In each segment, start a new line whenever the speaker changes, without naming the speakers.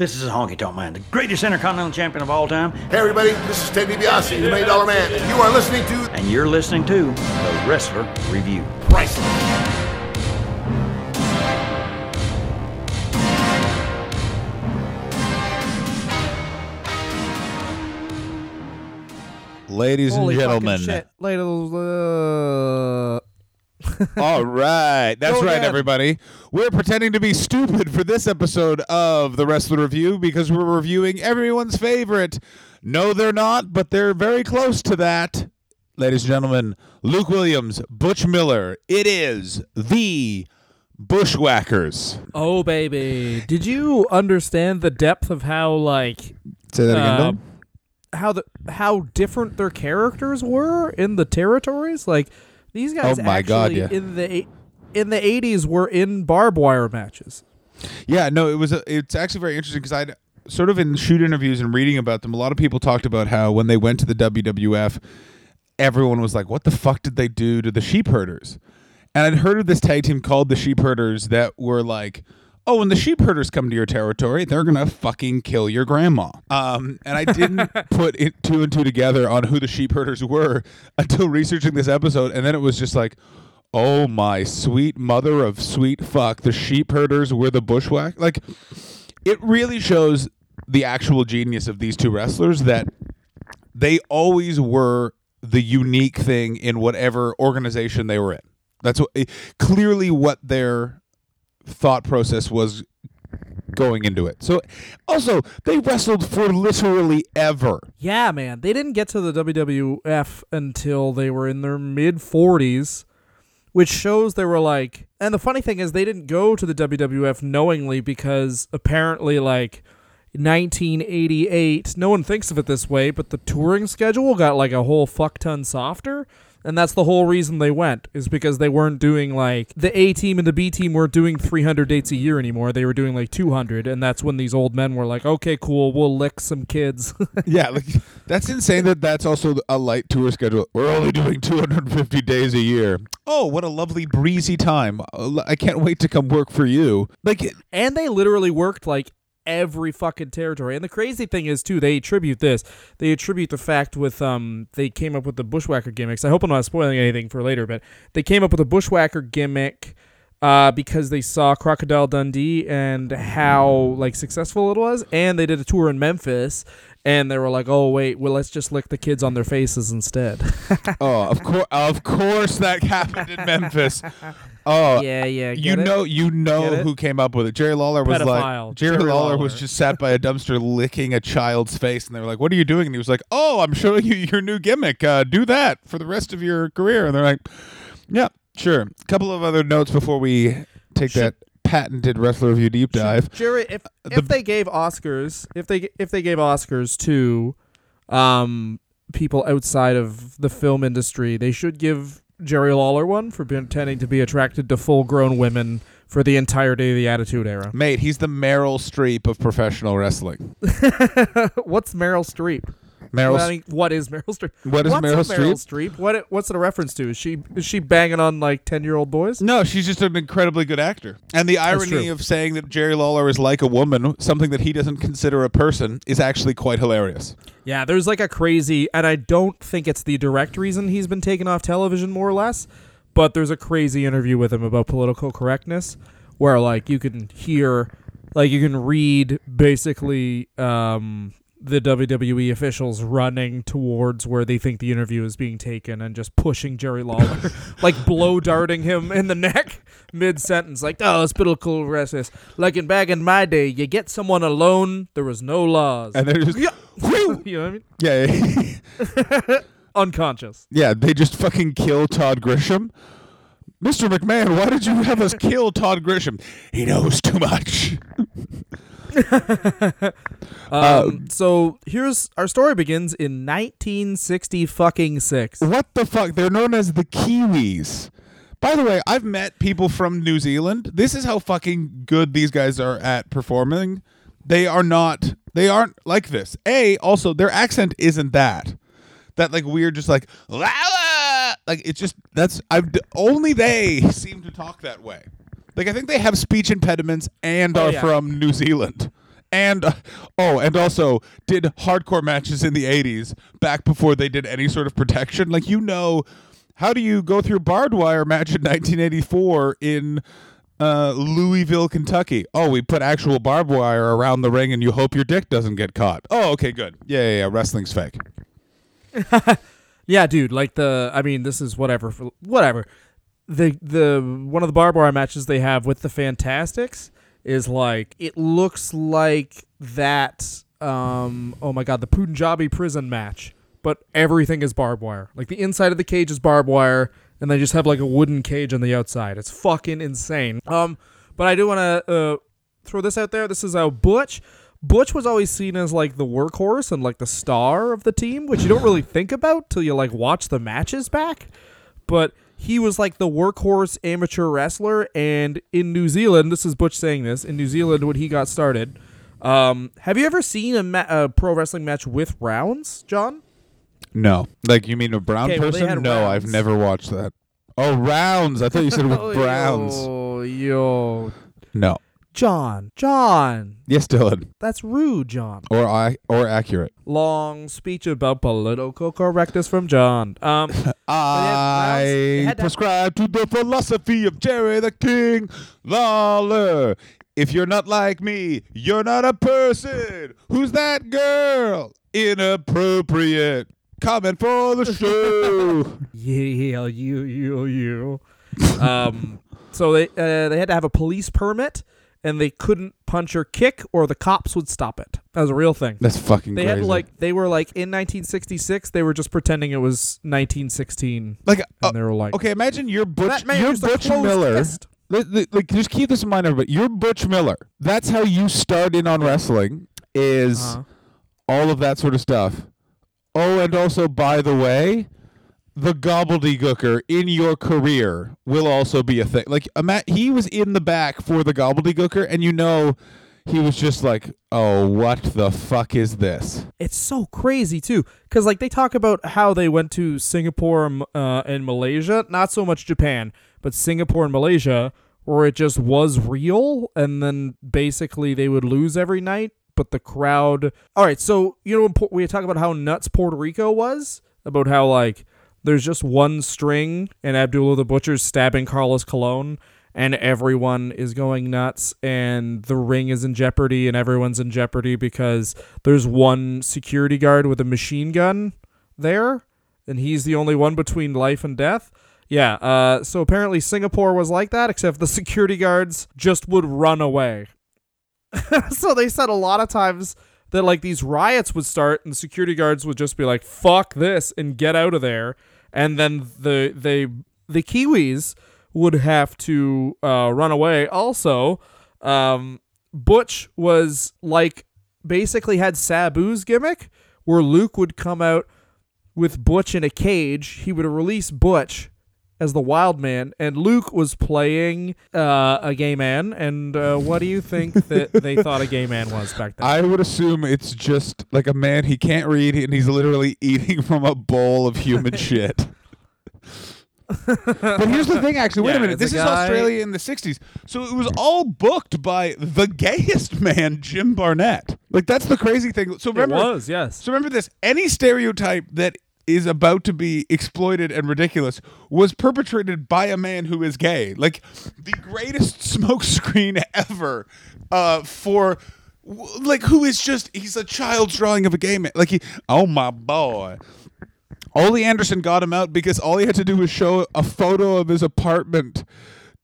This is a Honky Tonk Man, the greatest intercontinental champion of all time,
Hey everybody, this is Ted DiBiase, the Million Dollar Man, and you are listening to
and you're listening to The Wrestler Review.
Priceless.
Ladies
Holy
and
fucking
gentlemen.
shit. Ladies, uh,
All right. That's
Go
right,
again.
everybody. We're pretending to be stupid for this episode of The Wrestler Review because we're reviewing everyone's favorite. No, they're not, but they're very close to that. Ladies and gentlemen, Luke Williams, Butch Miller. It is the Bushwhackers.
oh baby, did you understand the depth of how like
Say that again,
uh, how the how different their characters were in the territories? Like these oh guys
Oh my God,
actually
yeah.
in the in the eighties were in barbed wire matches.
Yeah, no, it was. A, it's actually very interesting because I'd sort of in shoot interviews and reading about them. A lot of people talked about how when they went to the WWF, everyone was like, "What the fuck did they do to the sheep herders?" And I'd heard of this tag team called the Sheep Herders that were like, "Oh, when the sheep herders come to your territory, they're gonna fucking kill your grandma." Um, and I didn't put it two and two together on who the sheep herders were until researching this episode, and then it was just like. Oh my sweet mother of sweet fuck! The sheep herders were the bushwhack. Like, it really shows the actual genius of these two wrestlers that they always were the unique thing in whatever organization they were in. That's what, clearly what their thought process was going into it. So, also they wrestled for literally ever.
Yeah, man, they didn't get to the WWF until they were in their mid forties. Which shows they were like, and the funny thing is, they didn't go to the WWF knowingly because apparently, like, 1988, no one thinks of it this way, but the touring schedule got like a whole fuck ton softer. And that's the whole reason they went, is because they weren't doing like the A team and the B team weren't doing 300 dates a year anymore. They were doing like 200. And that's when these old men were like, okay, cool, we'll lick some kids.
Yeah, like that's insane that that's also a light tour schedule. We're only doing 250 days a year. Oh, what a lovely breezy time. Uh, I can't wait to come work for you. Like
and they literally worked like every fucking territory. And the crazy thing is too, they attribute this. They attribute the fact with um they came up with the bushwhacker gimmicks. I hope I'm not spoiling anything for later, but they came up with a bushwhacker gimmick uh, because they saw Crocodile Dundee and how like successful it was, and they did a tour in Memphis, and they were like, "Oh wait, well let's just lick the kids on their faces instead."
oh, of course of course that happened in Memphis. Oh,
yeah, yeah,
you
it?
know, you know who came up with it. Jerry Lawler was
Pedophile.
like, Jerry,
Jerry
Lawler,
Lawler.
was just sat by a dumpster licking a child's face, and they were like, "What are you doing?" And he was like, "Oh, I'm showing you your new gimmick. Uh, do that for the rest of your career." And they're like, "Yeah, sure." A couple of other notes before we take
Should-
that patented wrestler review deep dive.
Jerry, if
the-
if they gave Oscars, if they if they gave Oscars to um people outside of the film industry, they should give Jerry Lawler one for pretending to be attracted to full grown women for the entirety of the Attitude Era.
Mate, he's the Meryl Streep of professional wrestling.
What's Meryl Streep?
Meryl,
Well, I mean, what is Meryl Streep?
What is
What's
Meryl
Streep? What what's it a reference to? Is she is she banging on like ten year old boys?
No, she's just an incredibly good actor. And the irony of saying that Jerry Lawler is like a woman, something that he doesn't consider a person, is actually quite hilarious.
Yeah, there's like a crazy, and I don't think it's the direct reason he's been taken off television, more or less, but there's a crazy interview with him about political correctness where, like, you can hear, like, you can read basically um, the WWE officials running towards where they think the interview is being taken and just pushing Jerry Lawler, like, blow darting him in the neck mid sentence, like, oh, it's political correctness. Like, in back in my day, you get someone alone, there was no laws.
And they're just,
Yeah. You know what I mean?
yeah, yeah.
Unconscious.
yeah, they just fucking kill Todd Grisham. Mr. McMahon, why did you have us kill Todd Grisham? He knows too much.
Um, so here's our story begins in 1960 fucking six.
What the fuck? They're known as the Kiwis. By the way, I've met people from New Zealand. This is how fucking good these guys are at performing. They are not. They aren't like this. A. Also, their accent isn't that. That like weird, just like "La, la." like it's just that's I've only they seem to talk that way. Like I think they have speech impediments and
Oh,
are
yeah.
from New Zealand, And uh, oh, and also did hardcore matches in the 80s back before they did any sort of protection. Like you know, how do you go through barbed wire match in 1984 in uh, Louisville, Kentucky? Oh, we put actual barbed wire around the ring and you hope your dick doesn't get caught. Oh, okay, good. Yeah, yeah, yeah. Wrestling's fake.
Yeah, dude. Like the, I mean, this is whatever. For, whatever. The the one of the barbed wire matches they have with the Fantastics is like it looks like that. Um. Oh my god, the Punjabi prison match, but everything is barbed wire. Like the inside of the cage is barbed wire, and they just have like a wooden cage on the outside. It's fucking insane. Um. But I do want to uh, throw this out there. This is how Butch. Butch was always seen as like the workhorse and like the star of the team, which you don't really think about till you like watch the matches back. But he was like the workhorse amateur wrestler, and in New Zealand, this is Butch saying this. In New Zealand, when he got started, um, have you ever seen a, ma- a pro wrestling match with rounds, John?
No. Like you mean a brown
Okay, well, they
person?
had
no, I've never watched that. Oh, rounds. I thought you said with browns.
Oh, yo,
No.
John, John,
Yes, Dylan.
that's rude, John.
Or I or accurate.
Long speech about political correctness from John. Um.
I prescribe to the philosophy of Jerry the King Lawler. If you're not like me, you're not a person. Who's that girl? Inappropriate. Comment for the show.
Yeah, you, you, you. um, so they uh, they had to have a police permit, and they couldn't punch or kick, or the cops would stop it. That was a real thing.
That's fucking
They
crazy.
had like they were like in 1966. They were just pretending it was 1916,
like
and
uh,
they were like,
okay. Imagine you're Butch. You're Butch Miller.
fist.
Like, like- like, just keep this in mind, everybody. You're Butch Miller. That's how you start in on wrestling. Is
Uh-huh.
all of that sort of stuff. Oh, and also, by the way, the gobbledygooker in your career will also be a thing. Like, ima- he was in the back for the gobbledygooker, and you know, he was just like, "Oh, what the fuck is this?"
It's so crazy too, because like they talk about how they went to Singapore um, uh, and Malaysia, not so much Japan, but Singapore and Malaysia, where it just was real, and then basically they would lose every night, but the crowd. All right, so you know we talk about how nuts Puerto Rico was, about how like there's just one string and Abdullah the Butcher's stabbing Carlos Colon. And everyone is going nuts, and the ring is in jeopardy, and everyone's in jeopardy because there's one security guard with a machine gun there, and he's the only one between life and death. Yeah, uh, so apparently Singapore was like that, except the security guards just would run away. so they said a lot of times that like these riots would start and the security guards would just be like fuck this and get out of there and then the they the kiwis would have to uh, run away also. Um, butch was like basically had sabu's gimmick where luke would come out with butch in a cage. He would release butch as the wild man and luke was playing uh, a gay man and uh, what do you think that they thought a gay man was back then
I would assume it's just like a man he can't read, and he's literally eating from a bowl of human shit. but here's the thing, actually. Wait
Yeah,
a minute. This
a
is
guy-
Australia in the '60s, so it was all booked by the gayest man, Jim Barnett. Like that's the crazy thing. So remember,
it was yes
so remember this: any stereotype that is about to be exploited and ridiculous was perpetrated by a man who is gay. Like the greatest smokescreen ever uh, for. Like who is just he's a child's drawing of a gay man. Like he, oh my boy. Ole Anderson got him out because all he had to do was show a photo of his apartment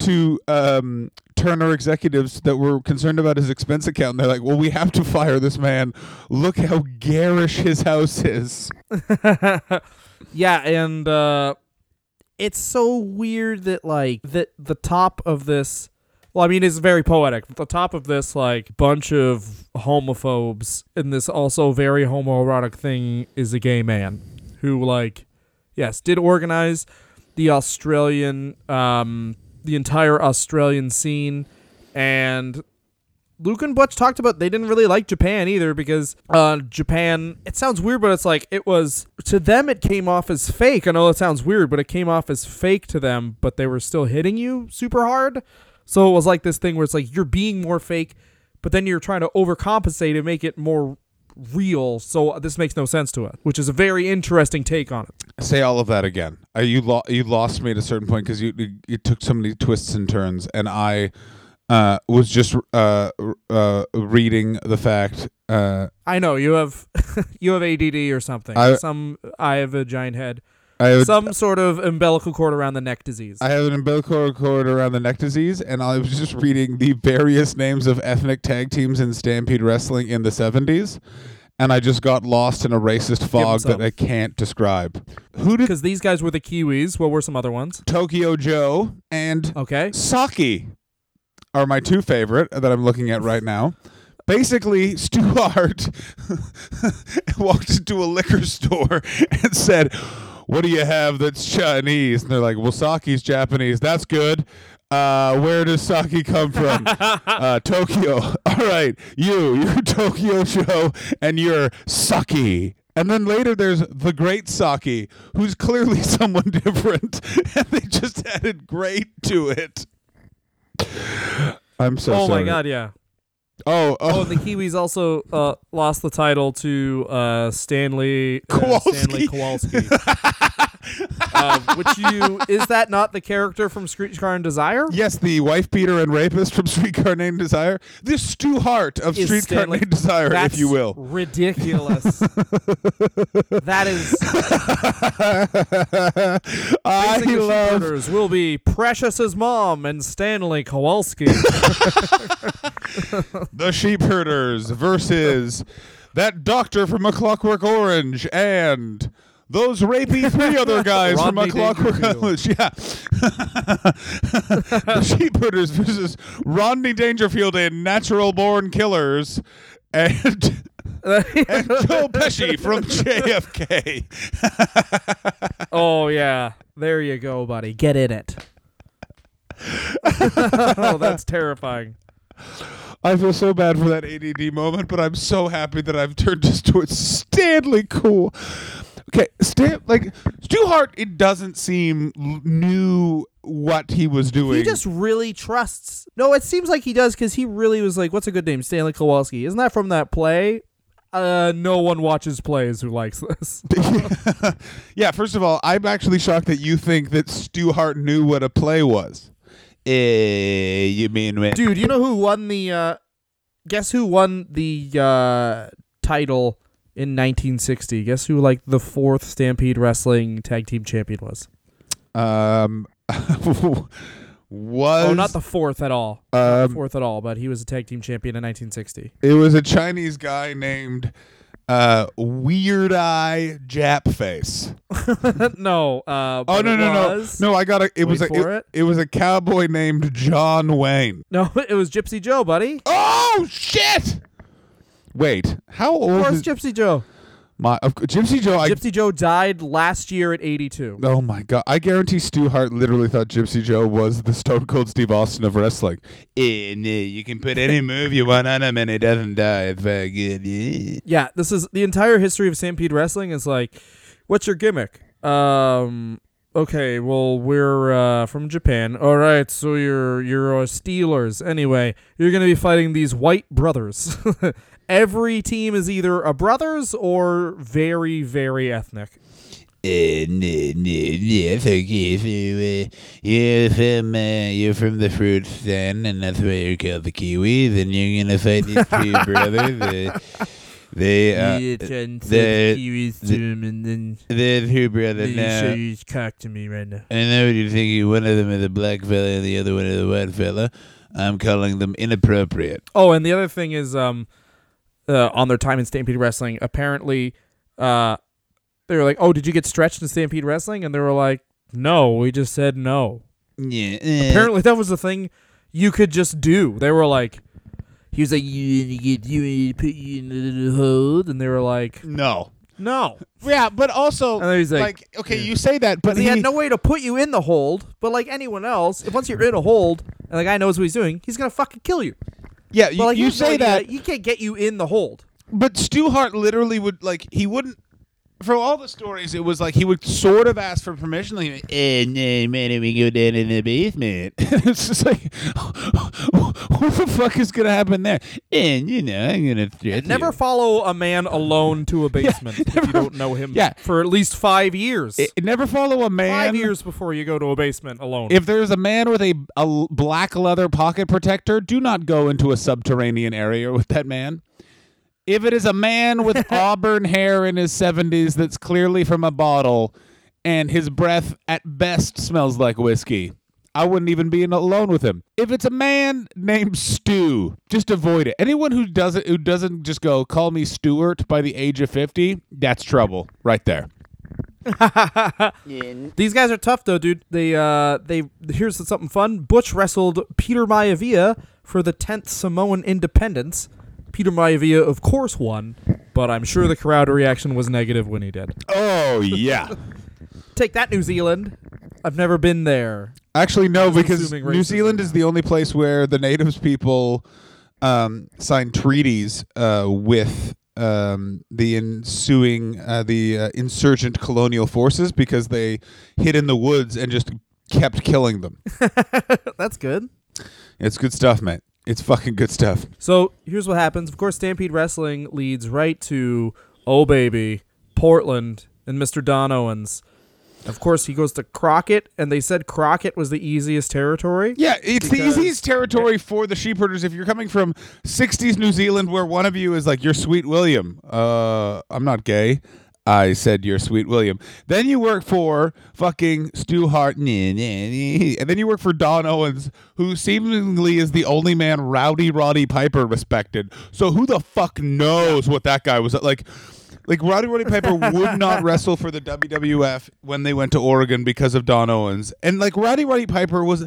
to um, Turner executives that were concerned about his expense account. And they're like, well, we have to fire this man. Look how garish his house is.
yeah and uh it's so weird that like that the top of this well i mean it's very poetic the top of this like bunch of homophobes and this also very homoerotic thing is a gay man who like yes did organize the australian um the entire australian scene and Luke and Butch talked about they didn't really like Japan either because uh, Japan. It sounds weird, but it's like it was to them. It came off as fake. I know it sounds weird, but it came off as fake to them. But they were still hitting you super hard. So it was like this thing where it's like you're being more fake but then you're trying to overcompensate and make it more real. So this makes no sense to it, which is a very interesting take on it.
Say all of that again. Uh, you lo- you lost me at a certain point because you, you you took so many twists and turns, and I uh, was just uh, uh, reading the fact. Uh,
I know you have you have ADD or something.
I-
Some I have a giant head.
I would,
Some sort of umbilical cord around the neck disease.
I have an umbilical cord around the neck disease, and I was just reading the various names of ethnic tag teams in Stampede Wrestling in the 70s, and I just got lost in a racist fog that I can't describe. Who did
Because these guys were the Kiwis. What were some other ones?
Tokyo Joe and
Okay.
Saki are my two favorite that I'm looking at right now. Basically, Stu Hart walked into a liquor store and said, "What do you have that's Chinese?" And they're like, "Well, sake's Japanese. That's good." Uh, where does sake come from? uh, Tokyo. All right, you, you're Tokyo Joe, and you're sake. And then later there's the great Saki, who's clearly someone different, and they just added great to it. I'm so
oh
sorry.
my god, yeah.
Oh,
Oh,
oh,
the Kiwis also uh, lost the title to uh, Stanley uh,
Kowalski.
Stanley Kowalski. um, which you is that not the character from Streetcar and Desire?
yes, the wife beater and rapist from Streetcar Named Desire. This Stu Hart of
Is
Streetcar
Stanley-
Named Desire, if you will.
ridiculous. that is
I love
will be Precious's mom and Stanley Kowalski.
the sheep herders versus that doctor from A Clockwork Orange and those rapey three other guys from A Clockwork Orange. Yeah. the sheep herders versus Rodney Dangerfield and Natural Born Killers and, and Joe Pesci from JFK.
oh yeah, there you go, buddy. Get in it. oh, that's terrifying.
I feel so bad for that ADD moment, but I'm so happy that I've turned this towards Stanley Cool. Okay, Stan, like Stu Hart, it doesn't seem l- knew what he was doing.
He just really trusts. No, it seems like he does because he really was like, "What's a good name?" Stanley Kowalski. Isn't that from that play? Uh, no one watches plays who likes this.
yeah. First of all, I'm actually shocked that you think that Stu Hart knew what a play was. Eh, you mean when?
Dude, you know who won the? uh Guess who won the uh title in 1960? Guess who like the fourth Stampede Wrestling Tag Team Champion was?
Um, was
Oh, not the fourth at all. Not
Um,
fourth at all, but he was a tag team champion in 1960.
It was a Chinese guy named uh, Weird Eye Jap Face.
no. Uh,
Oh no no no no! I got it. It was a it,
it.
it was a cowboy named John Wayne.
No, it was Gypsy Joe, buddy.
Oh shit! Wait, how old?
Of
old
course,
is
Gypsy Joe.
my of, Gypsy Joe? I,
Gypsy Joe died last year at 82.
oh my god! I guarantee Stu Hart literally thought Gypsy Joe was the Stone Cold Steve Austin of wrestling. Eh, no, you can put any move you want on him and he doesn't die. It's very good. Yeah.
Yeah, this is the entire history of Stampede Wrestling is like, what's your gimmick? Um, okay, well we're uh, from Japan. All right, so you're you're uh, Steelers. Anyway, you're gonna be fighting these white brothers. Every team is either a brothers or very very ethnic.
Uh, no, no, so, uh, you're from, uh, you're from the fruit stand, and that's why you're called the Kiwis, and you're gonna fight these two brothers, uh, they, uh,
and
the-
Kiwis
the-
him, and then
the two brothers now.
his cock to me right now.
I know what you're thinking, one of them is a black fella and the other one is a white fella. I'm calling them inappropriate.
Oh, and the other thing is, um, uh, on their time in Stampede Wrestling, apparently, uh, they were like, "Oh, did you get stretched in Stampede Wrestling?" And they were like, "No, we just said no."
Yeah. uh,
Apparently, that was the thing you could just do. They were like, "He was like, you need to get you need to put you in the hold," and they were like,
No.
"No."
Yeah, but also
And he's like,
like okay, you say that, but
But he had no way to put you in the hold. But like anyone else, if once you're in a hold and the guy knows what he's doing, he's gonna fucking kill you.
Yeah, you,
like
you
here's the
say
idea,
that,
he can't get you in the hold.
but Stu Hart literally would like he wouldn't for all the stories, it was like he would sort of ask for permission. Like, eh,
And then man, we go down in the basement.
it's just like, what the fuck is gonna happen there?
and you know, I'm gonna
Never
you.
follow a man alone to a basement if you don't know him
Yeah.
for at least five years.
It, never follow a man.
five years before you go to a basement alone.
If there's a man with a, a black leather pocket protector, do not go into a subterranean area with that man. If it is a man with auburn hair in his 70s that's clearly from a bottle and his breath at best smells like whiskey, I wouldn't even be in alone with him. If it's a man named Stu, just avoid it. Anyone who doesn't who doesn't just go call me Stuart by the age of 50, that's trouble right there.
These guys are tough though, dude. They uh they here's something fun. Butch wrestled Peter Maivia for the 10th Samoan Independence. Peter Maivia of course won, but I'm sure the crowd reaction was negative when he did.
Oh yeah.
Take that New Zealand. I've never been there.
Actually, no, because New Zealand is the only place where the natives people um, signed treaties uh, with um, the ensuing uh, the uh, insurgent colonial forces because they hid in the woods and just kept killing them.
That's good.
It's good stuff, mate. It's fucking good stuff.
So here's what happens. Of course, Stampede Wrestling leads right to Oh Baby, Portland, and Mr. Don Owens. Of course, he goes to Crockett, and they said Crockett was the easiest territory.
Yeah, it's the easiest territory for the sheepherders. If you're coming from '60s New Zealand, where one of you is like, "You're Sweet William," uh, I'm not gay. I said you're Sweet William. Then you work for fucking Stu Hart, and then you work for Don Owens, who seemingly is the only man Rowdy Roddy Piper respected. So who the fuck knows what that guy was like? Like Rowdy Roddy Piper would not wrestle for the WWF when they went to Oregon because of Don Owens, and like Rowdy Roddy Piper was,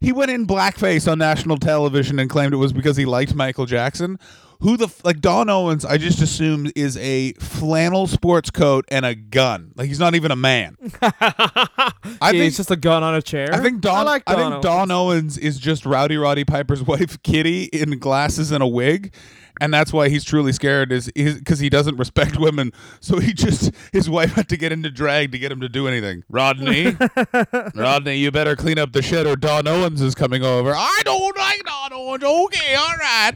he went in blackface on national television and claimed it was because he liked Michael Jackson. Who the f- like Don Owens? I just assumed is a flannel sports coat and a gun. Like he's not even a man. I
Yeah,
think
it's just a gun on a chair.
I think Don. I,
like Don
think
Owens.
Don Owens is just Rowdy Roddy Piper's wife, Kitty, in glasses and a wig, and that's why he's truly scared. Is because he doesn't respect women, so he just his wife had to get into drag to get him to do anything. Rodney, Rodney, you better clean up the shit, or Don Owens is coming over. I don't like Don Owens. Okay, all right.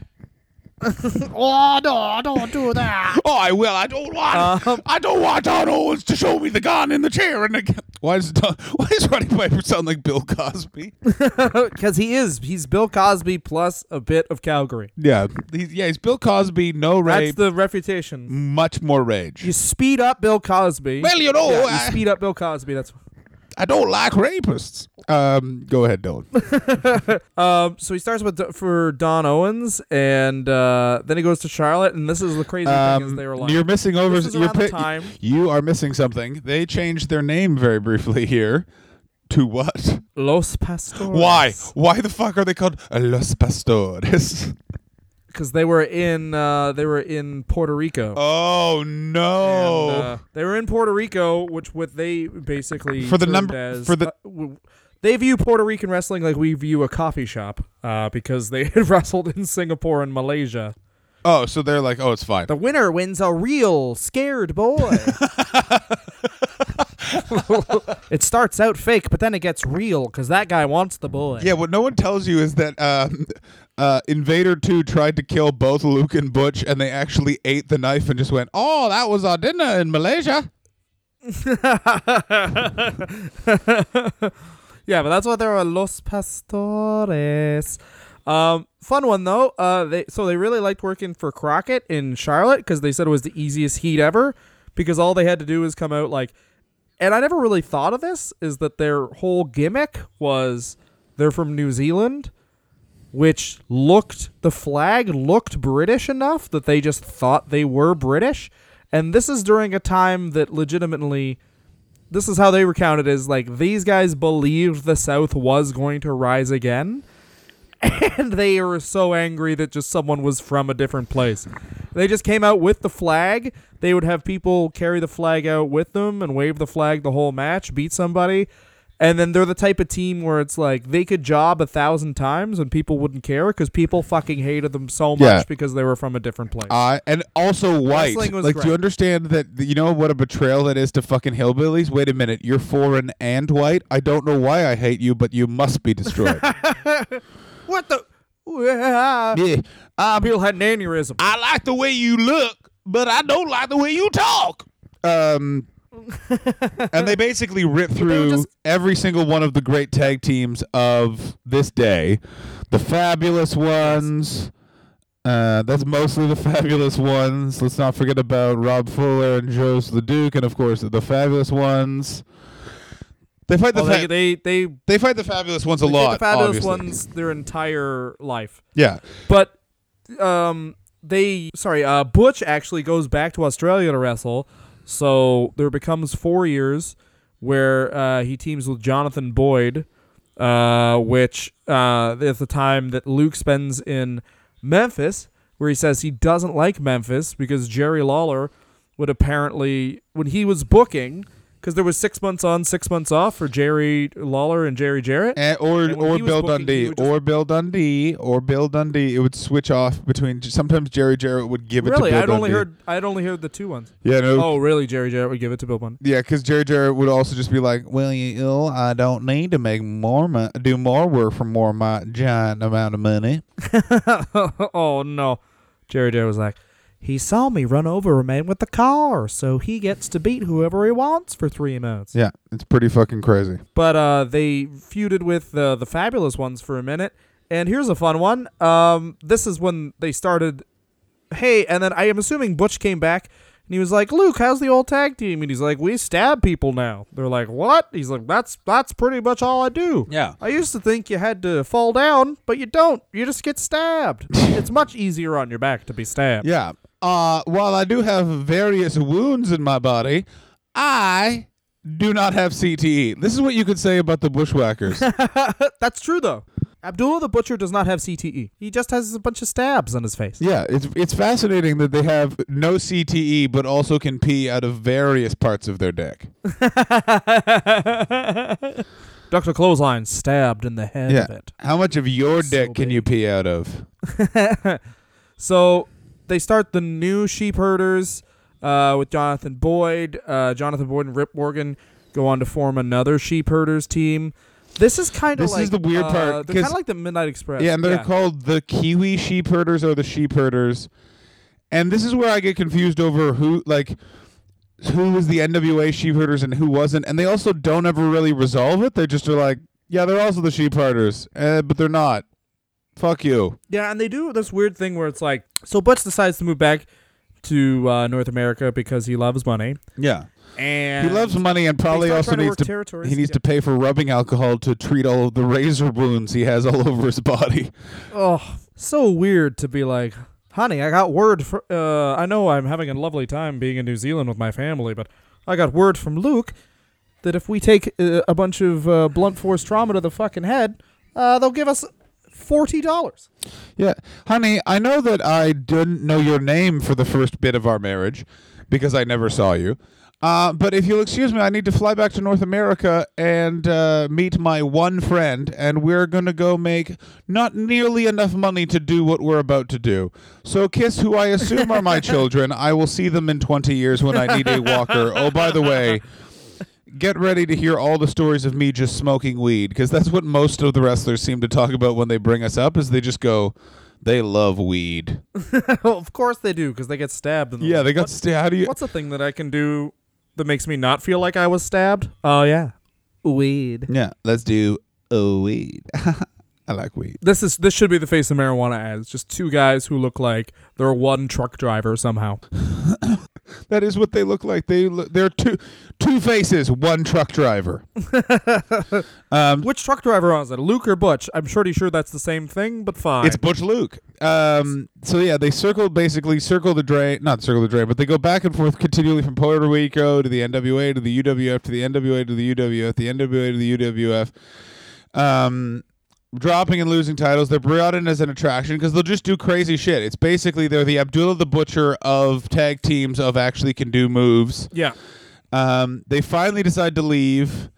Oh no! Don't do that.
Oh, I will. I don't want. Uh-huh. I don't want Don Owens to show me the gun in the chair. And the, why does Don, why does Roddy Piper sound like Bill Cosby?
Because he is. He's Bill Cosby plus a bit of Calgary.
Yeah, he's, yeah, he's Bill Cosby, no
rage.
That's
the reputation.
much more rage.
You speed up Bill Cosby.
Well, you know,
Yeah, you
I-
speed up Bill Cosby. That's
I don't like rapists. Um, go ahead, Dylan.
um. So he starts with for Don Owens, and uh, then he goes to Charlotte, and this is the crazy thing is
Um,
they were like,
you're missing over.
This is
you're
around the
pi-
time.
You are missing something. They changed their name very briefly here. To what?
Los Pastores.
Why? Why the fuck are they called Los Pastores?
Because they were in uh, they were in Puerto Rico.
oh
And,
no!
uh, they were in Puerto Rico, which what they basically
For the number-
as,
for the-
uh, w- they view Puerto Rican wrestling like we view a coffee shop, uh, because they had wrestled in Singapore and Malaysia.
oh, so they're like, oh, it's fine.
The winner wins a real scared boy. it starts out fake, but then it gets real because that guy wants the boy.
Yeah, what no one tells you is that um, uh, Invader 2 tried to kill both Luke and Butch, and they actually ate the knife and just went, oh, that was our dinner in Malaysia.
Yeah, but that's why there are Los Pastores. Um, fun one though. Uh, they so they really liked working for Crockett in Charlotte because they said it was the easiest heat ever because all they had to do was come out like. And I never really thought of this is that their whole gimmick was they're from New Zealand, which looked the flag looked British enough that they just thought they were British, and this is during a time that legitimately this is how they recount is like these guys believed the south was going to rise again. And they were so angry that just someone was from a different place. They just came out with the flag. They would have people carry the flag out with them and wave the flag the whole match beat somebody And then they're the type of team where it's like they could job a thousand times and people wouldn't care because people fucking hated them so much
Yeah.
because they were from a different place.
Uh, and also white. Like, do you understand that? You know what a betrayal that is to fucking hillbillies? Wait a minute, you're foreign and white. I don't know why I hate you, but you must be destroyed.
what the? Yeah.
yeah, um,
People had an aneurysm.
I like the way you look, but I don't like the way you talk. Um, and they basically rip through
just-
every single one of the great tag teams of this day. The fabulous ones. Uh, that's mostly the fabulous ones. Let's not forget about Rob Fuller and Joe's the Duke, and of course the fabulous ones. They fight the
Well,
fa-
they, they they
they fight the fabulous ones a lot.
the fabulous
obviously.
ones their entire life.
Yeah,
But um they sorry, uh Butch actually goes back to Australia to wrestle. So there becomes 4 years where uh he teams with Jonathan Boyd uh which uh at the time that Luke spends in Memphis where he says he doesn't like Memphis because Jerry Lawler would apparently when he was booking because there was six months on, six months off for Jerry Lawler and Jerry Jarrett.
And, or
And
or Bill
booking,
Dundee or Bill Dundee or Bill Dundee. It would switch off between. Sometimes Jerry Jarrett would give it
really,
to Bill
I'd only heard I'd only heard the two ones.
Yeah, no.
Oh, really? Jerry Jarrett would give it to Bill Dundee.
Yeah, because Jerry Jarrett would also just be like, "Well, you know, I don't need to make more, mo- do more work for more of my giant amount of money."
oh no, Jerry Jarrett was like, he saw me run over a man with the car, so he gets to beat whoever he wants for three minutes.
Yeah, it's pretty fucking crazy.
But uh, they feuded with uh, the fabulous ones for a minute, and here's a fun one. Um, this is when they started. Hey, and then I am assuming Butch came back. And he was like, "Luke, how's the old tag team?" And he's like, "We stab people now." They're like, "What?" He's like, "That's that's pretty much all I do."
Yeah.
I used to think you had to fall down, but you don't. You just get stabbed. it's much easier on your back to be stabbed.
Yeah. Uh, while I do have various wounds in my body, I do not have CTE. This is what you could say about the bushwhackers.
That's true though. Abdullah the Butcher does not have CTE. He just has a bunch of stabs on his face.
yeah, it's it's fascinating that they have no CTE, but also can pee out of various parts of their dick.
Dr. Clothesline stabbed in the head
Yeah.
of it.
How much of your
So
dick can
big.
you pee out of?
So they start the new sheep herders uh, with Jonathan Boyd. Uh, Jonathan Boyd and Rip Morgan go on to form another sheep herders team. This is kind of
This
like
is the weird
uh,
part,
They're kind of like the Midnight Express.
Yeah, and they're called the Kiwi sheep herders or the sheep herders. And this is where I get confused over who like who was the NWA sheep herders and who wasn't. And they also don't ever really resolve it. They just are like, yeah, they're also the sheep herders, uh, but they're not. Fuck you.
Yeah, and they do this weird thing where it's like, so Butch decides to move back to uh, North America because he loves money,
Yeah,
and
he loves money and probably also needs to.
territories.
He needs
Yeah.
to pay for rubbing alcohol to treat all of the razor wounds he has all over his body.
Oh, so weird to be like, honey, I got word. For, uh, I know I'm having a lovely time being in New Zealand with my family, but I got word from Luke that if we take uh, a bunch of uh, blunt force trauma to the fucking head, uh, they'll give us forty dollars.
Yeah, honey, I know that I didn't know your name for the first bit of our marriage because I never saw you. Uh, but if you'll excuse me, I need to fly back to North America and uh, meet my one friend, and we're going to go make not nearly enough money to do what we're about to do. So, Kiss, who I assume are my children, I will see them in 20 years when I need a walker. Oh, by the way, get ready to hear all the stories of me just smoking weed because that's what most of the wrestlers seem to talk about when they bring us up is they just go they love weed
well, of course they do because they get stabbed. In the
yeah they got
What-
sta- how do you
What's the thing that I can do that makes me not feel like I was stabbed? Oh yeah, weed.
yeah let's do a weed i like weed
This is this should be the face of marijuana ads. Just two guys who look like they're one truck driver somehow.
that is what they look like they look, they're two two faces one truck driver um
Which truck driver was it? Luke or Butch? I'm pretty sure that's the same thing, but fine.
It's Butch Luke. Um, so yeah, they circle basically circle the drain, not circle the drain, but they go back and forth continually from Puerto Rico to the NWA to the UWF to the NWA to the UWF, to the NWA to the UWF. Um, dropping and losing titles. They're brought in as an attraction because they'll just do crazy shit. It's basically they're the Abdullah the Butcher of tag teams of actually can do moves.
yeah.
Um, they finally decide to leave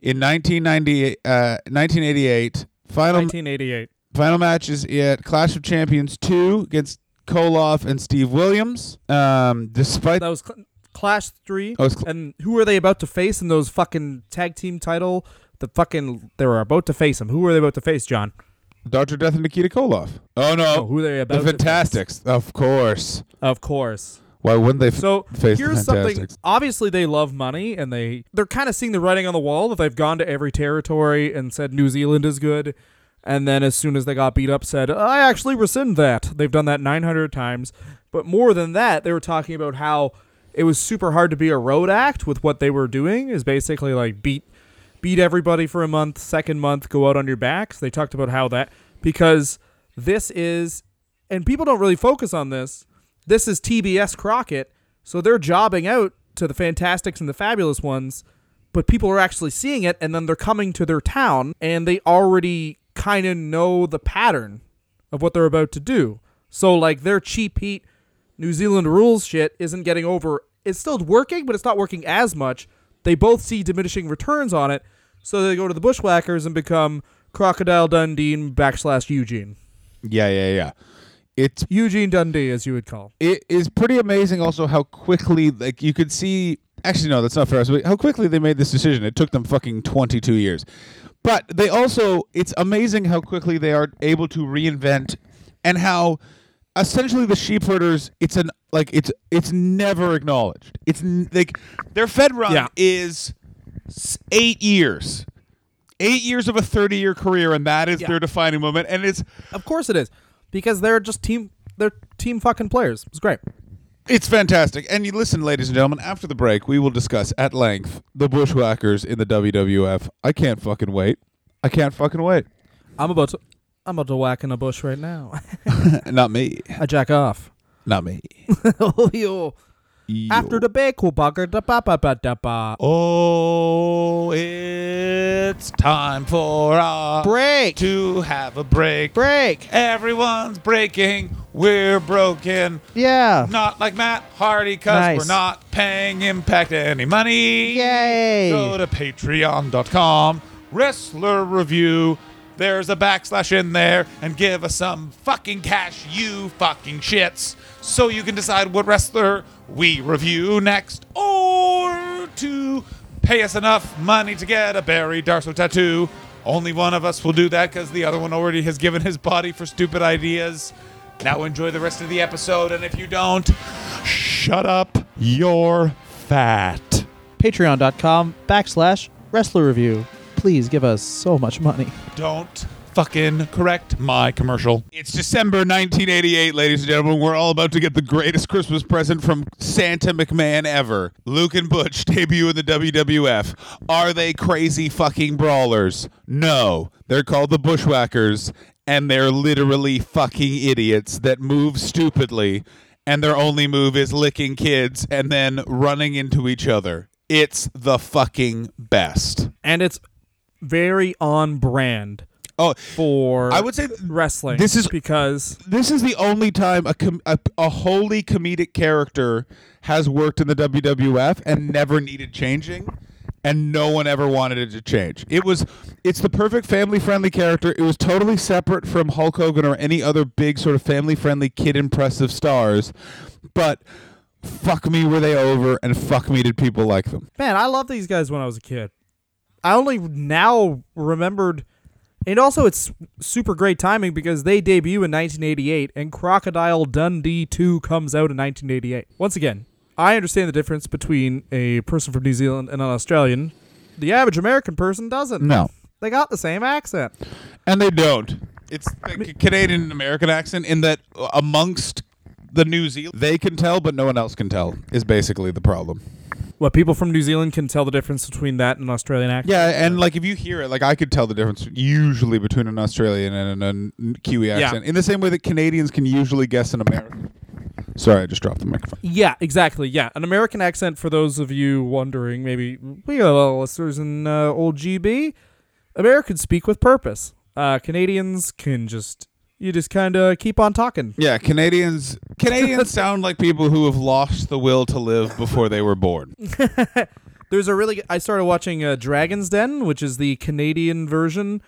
in 1998, uh, 1988. Final
1988.
final match is at Clash of Champions two against Koloff and Steve Williams. Um, despite
That was cl- Clash 3.
Oh, cl-
and who are they about to face in those fucking tag team title? The fucking. They were about to face him. Who were they about to face, John?
Dr. Death and Nikita Koloff. Oh no,
Oh, who are they
the
about to face?
The fantastics, of course.
Of course.
Why wouldn't they? F-
So here's something. Obviously, they love money, and they they're kind of seeing the writing on the wall that they've gone to every territory and said New Zealand is good, and then as soon as they got beat up, said I actually rescind that. They've done that 900 times, but more than that, they were talking about how it was super hard to be a road act with what they were doing. Is basically like beat beat everybody for a month, second month go out on your backs. They talked about how that because this is and people don't really focus on this. This is TBS Crockett, so they're jobbing out to the Fantastics and the Fabulous ones, but people are actually seeing it and then they're coming to their town and they already kind of know the pattern of what they're about to do. So like their cheap heat New Zealand rules shit isn't getting over. It's still working, but it's not working as much. They both see diminishing returns on it, so they go to the Bushwhackers and become Crocodile Dundee backslash Eugene.
Yeah, yeah, yeah. It's
Eugene Dundee, as you would call.
it is pretty amazing also how quickly like you could see actually no that's not fair how quickly they made this decision it took them fucking 22 years but they also it's amazing how quickly they are able to reinvent and how essentially the sheep herders it's an like it's it's never acknowledged it's n- like their fed run
Yeah.
is s- 8 years 8 years of a 30 year career and that is
Yeah.
their defining moment and it's
Of course it is, because they're just team. They're team fucking players. It's great.
It's fantastic. And you listen, ladies and gentlemen, after the break, we will discuss at length the Bushwhackers in the WWF. I can't fucking wait. I can't fucking wait.
I'm about to. I'm about to whack in a bush right now.
Not me.
I jack off.
Not me.
oh, yo. After the bake, bugger da ba ba ba da ba.
Oh, it's time for a
Break.
to have a break.
Break.
Everyone's breaking. We're broken.
Yeah.
Not like Matt Hardy, because
Nice.
we're not paying Impact any money.
Yay.
Go to patreon.com, wrestler review. There's a backslash in there and give us some fucking cash, you fucking shits, so you can decide what wrestler we review next or to pay us enough money to get a Barry Darsow tattoo. Only one of us will do that because the other one already has given his body for stupid ideas. Now enjoy the rest of the episode, and if you don't, shut up, you're fat.
Patreon.com backslash wrestler review. Please give us so much money.
Don't fucking correct my commercial. It's December 1988, ladies and gentlemen. We're all about to get the greatest Christmas present from Santa McMahon ever. Luke and Butch debut in the WWF. Are they crazy fucking brawlers? No. They're called the Bushwhackers, and they're literally fucking idiots that move stupidly, and their only move is licking kids and then running into each other. It's the fucking best.
And it's very on brand
Oh,
for
I would say
wrestling.
this is-
because
this is the only time a, com- a a wholly comedic character has worked in the WWF and never needed changing, and no one ever wanted it to change. It was it's the perfect family friendly character. It was totally separate from Hulk Hogan or any other big sort of family friendly kid impressive stars, but. Fuck me, were they over, and fuck me, did people like them?
man, I loved these guys when I was a kid. I only now remembered and also it's super great timing because they debut in 1988 and Crocodile Dundee 2 comes out in 1988. Once again, I understand the difference between a person from New Zealand and an Australian. The average American person doesn't.
No,
They got the same accent.
And they don't. It's the Canadian and American accent in that uh, amongst the New Zealand, they can tell, but no one else can tell, is basically the problem.
What people from New Zealand can tell the difference between that and an Australian accent.
Yeah, and like if you hear it, like I could tell the difference usually between an Australian and an, a Kiwi accent, in the same way that Canadians can usually guess an American. Sorry, I just dropped the microphone.
Yeah, exactly. Yeah, an American accent. For those of you wondering, maybe we got a lot of listeners in uh, old GB. Americans speak with purpose. Uh, Canadians can just you just kind of keep on talking.
Yeah, Canadians Canadians sound like people who have lost the will to live before they were born.
There's a really. I started watching uh, Dragon's Den, which is the Canadian version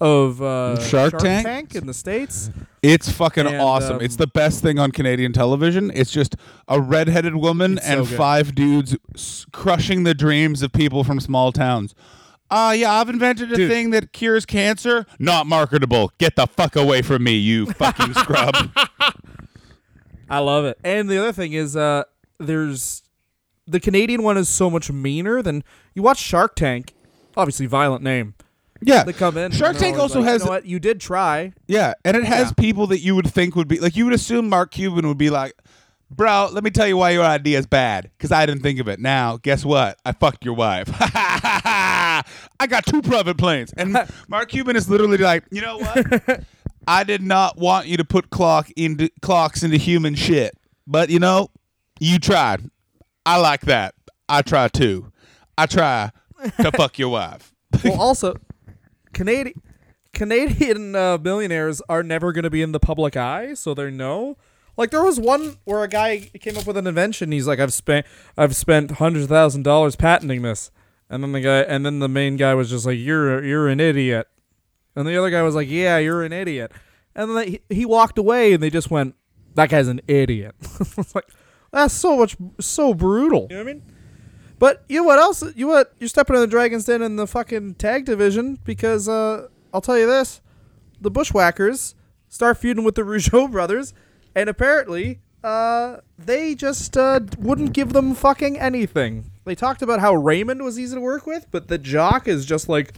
of uh,
Shark Tank?
in the states.
It's fucking
And,
awesome.
um,
it's the best thing on Canadian television. It's just a redheaded woman
It's so
and five dudes s- crushing the dreams of people from small towns. Uh yeah, I've invented a
Dude.
thing that cures cancer. Not marketable. Get the fuck away from me, you fucking scrub.
I love it. And the other thing is, uh, there's the Canadian one is so much meaner than you watch Shark Tank. Obviously, violent name.
Yeah.
They come in.
Shark
and they're
Tank
always
also
like,
has
You, know what? you did try.
Yeah, and it has
Yeah.
people that you would think would be like you would assume Mark Cuban would be like, "Bro, let me tell you why your idea is bad cuz I didn't think of it." Now, guess what? I fucked your wife. I got two private planes. And Mark Cuban is literally like, "You know what? I did not want you to put clock into clocks into human shit. But you know, you tried. I like that. I try too. I try to fuck your wife."
Well, also, Canadian Canadian uh, millionaires are never going to be in the public eye, so they're no. Like there was one where a guy came up with an invention. He's like, "I've spent I've spent hundreds of thousand dollars patenting this," and then the guy and then the main guy was just like, "You're you're an idiot," and the other guy was like, "Yeah, you're an idiot," and then they, he walked away, and they just went, "That guy's an idiot." it's like that's so much so brutal. You know what I mean? But you know what else? You what? You're stepping in the Dragon's Den in the fucking tag division because uh, I'll tell you this: the Bushwhackers start feuding with the Rougeau brothers, and apparently, uh, they just uh, wouldn't give them fucking anything. They talked about how Raymond was easy to work with, but the Jacques is just like,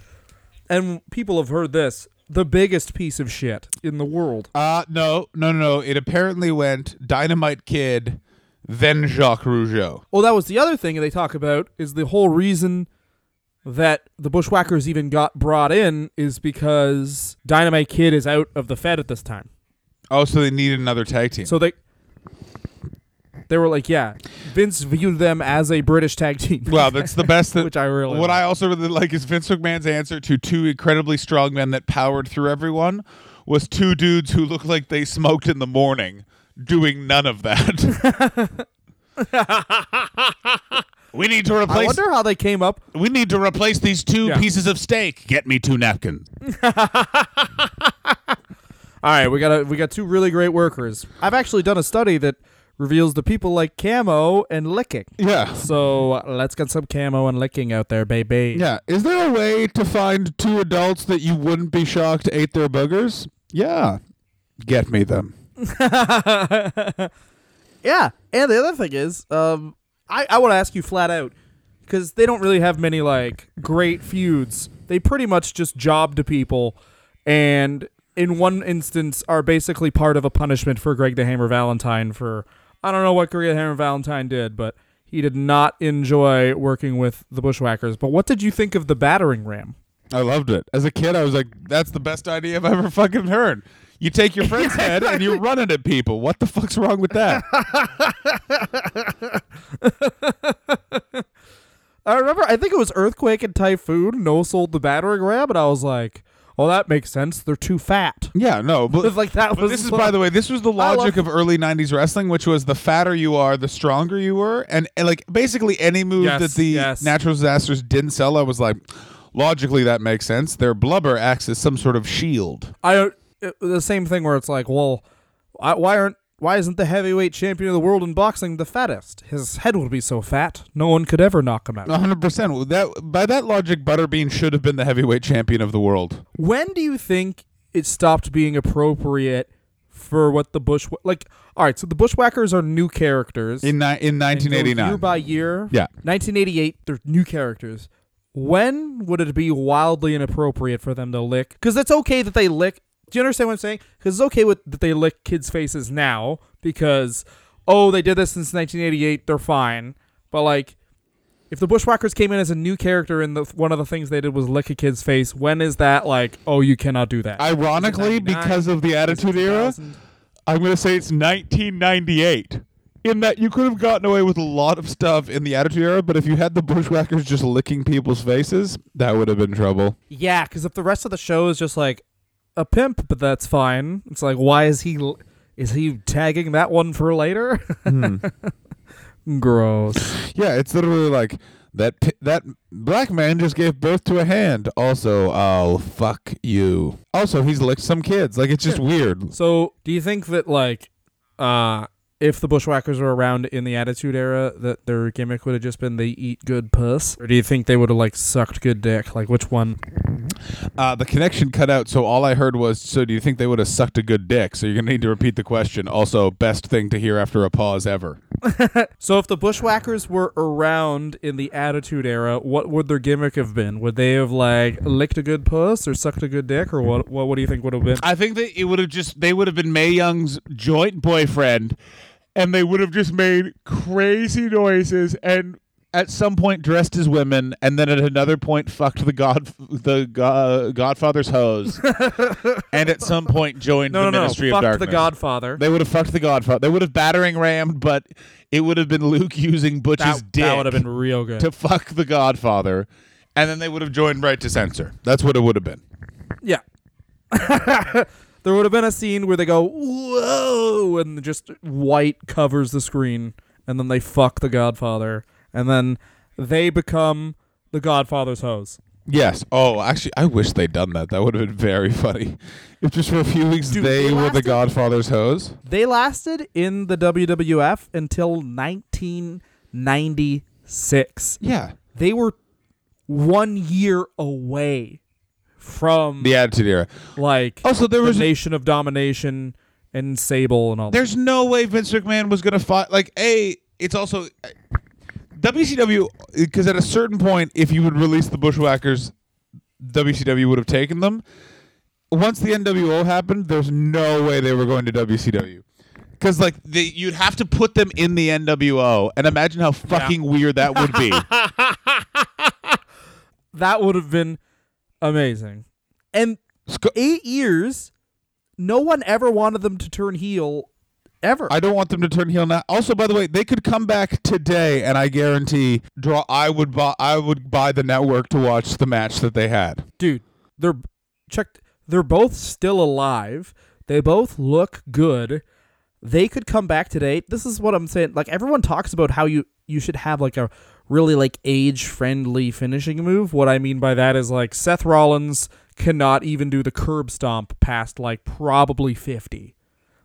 and people have heard this, the biggest piece of shit in the world.
Uh no, no, no, no. It apparently went Dynamite Kid, then Jacques Rougeau.
Well, that was the other thing they talk about is the whole reason that the Bushwhackers even got brought in is because Dynamite Kid is out of the Fed at this time.
Oh, so they needed another tag team.
So they they were like, yeah, Vince viewed them as a British tag team.
well, that's the best. That,
Which I really
What
like.
I also really like is Vince McMahon's answer to two incredibly strong men that powered through everyone was two dudes who looked like they smoked in the morning, doing none of that. we need to replace.
I wonder how they came up.
we need to replace these two
Yeah.
pieces of steak. Get me two napkins.
All right, we got a, we got two really great workers. I've actually done a study that reveals the people like camo and licking.
Yeah.
So let's get some camo and licking out there, baby.
Yeah. Is there a way to find two adults that you wouldn't be shocked ate their boogers? Yeah. Get me them.
Yeah, and the other thing is, um, I I want to ask you flat out because they don't really have many like great feuds. They pretty much just job to people, and in one instance are basically part of a punishment for Greg the Hammer Valentine for I don't know what Korea Hammer Valentine did, but he did not enjoy working with the Bushwhackers. But what did you think of the battering ram?
I loved it. As a kid, I was like, that's the best idea I've ever fucking heard. You take your friend's head and you run it at people. What the fuck's wrong with that?
I remember, I think it was Earthquake and Typhoon no sold the battering ram, and I was like, "Oh, that makes sense. They're too fat."
yeah, no. But,
like that
but
was.
this is, by the way, this was the logic of early 90s wrestling, which was the fatter you are, the stronger you were. And, and like, basically any move
Yes,
that the
yes.
natural disasters didn't sell, I was like, logically, that makes sense. Their blubber acts as some sort of shield.
I. It, the same thing where it's like, well, I, why aren't why isn't the heavyweight champion of the world in boxing the fattest? His head would be so fat, no one could ever knock him out.
hundred percent. That by that logic, Butterbean should have been the heavyweight champion of the world.
When do you think it stopped being appropriate for what the bush like? All right, so the Bushwhackers are new characters
In ni- in
and go year by year.
Yeah.
1988, they're new characters. When would it be wildly inappropriate for them to lick? Because it's okay that they lick. Do you understand what I'm saying? Because it's okay with that they lick kids' faces now because oh they did this since 1988, they're fine. But like, if the Bushwhackers came in as a new character and the one of the things they did was lick a kid's face, when is that like oh you cannot do that?
Ironically,
Is it 99?
because of the Attitude Era, I'm going to say it's 1998. In that you could have gotten away with a lot of stuff in the Attitude Era, but if you had the Bushwhackers just licking people's faces, that would have been trouble.
Yeah, because if the rest of the show is just like a pimp, but that's fine. It's like, why is he is he tagging that one for later?
Hmm.
Gross.
Yeah, it's literally like That that black man just gave birth to a hand. Also, I'll fuck you. Also, he's licked some kids. Like it's just weird.
So, do you think that like, uh, if the Bushwhackers were around in the Attitude Era, that their gimmick would have just been they eat good puss, or do you think they would have like sucked good dick? Like, which one?
Uh, the connection cut out, so all I heard was, "So do you think they would have sucked a good dick?" So you're gonna need to repeat the question. Also, best thing to hear after a pause ever.
So, if the Bushwhackers were around in the Attitude Era, what would their gimmick have been? Would they have like licked a good puss or sucked a good dick, or what? What, what do you think would have been?
I think that it would have just they would have been Mae Young's joint boyfriend, and they would have just made crazy noises and at some point dressed as women, and then at another point fucked the god the go- Godfather's hose, and at some point joined
No,
the
no, no.
Ministry of
Fucked
Darkness.
the Godfather.
They would have fucked the Godfather. They would have battering rammed, but it would have been Luke using Butch's
that,
dick
that would have been real good.
to fuck the Godfather, and then they would have joined right to censor. That's what it would have been.
Yeah. there would have been a scene where they go, whoa, and just white covers the screen, and then they fuck the Godfather, and then they become the Godfather's hose.
Yes. Oh, actually, I wish they'd done that. That would have been very funny. If just for a few weeks
Dude,
they
they
were the Godfather's hose.
They lasted in the WWF until 1996.
Yeah.
They were one year away from
The Attitude Era.
like
Also, there
the
was
Nation of Domination and Sable and all. that.
there's no way Vince McMahon was gonna fight. Like, a it's also uh, WCW because at a certain point, if you would release the Bushwhackers, WCW would have taken them. Once the NWO happened, there's no way they were going to WCW. Because like they, you'd have to put them in the NWO, and imagine how fucking weird that would be.
that would have been amazing. And eight years, no one ever wanted them to turn heel, ever.
I don't want them to turn heel now. Also, by the way, they could come back today, and I guarantee draw. I would buy. I would buy the network to watch the match that they had.
Dude, they're checked. They're both still alive. They both look good. They could come back today. This is what I'm saying. Like everyone talks about how you you should have like a really like age friendly finishing move. What I mean by that is like Seth Rollins cannot even do the curb stomp past like probably 50.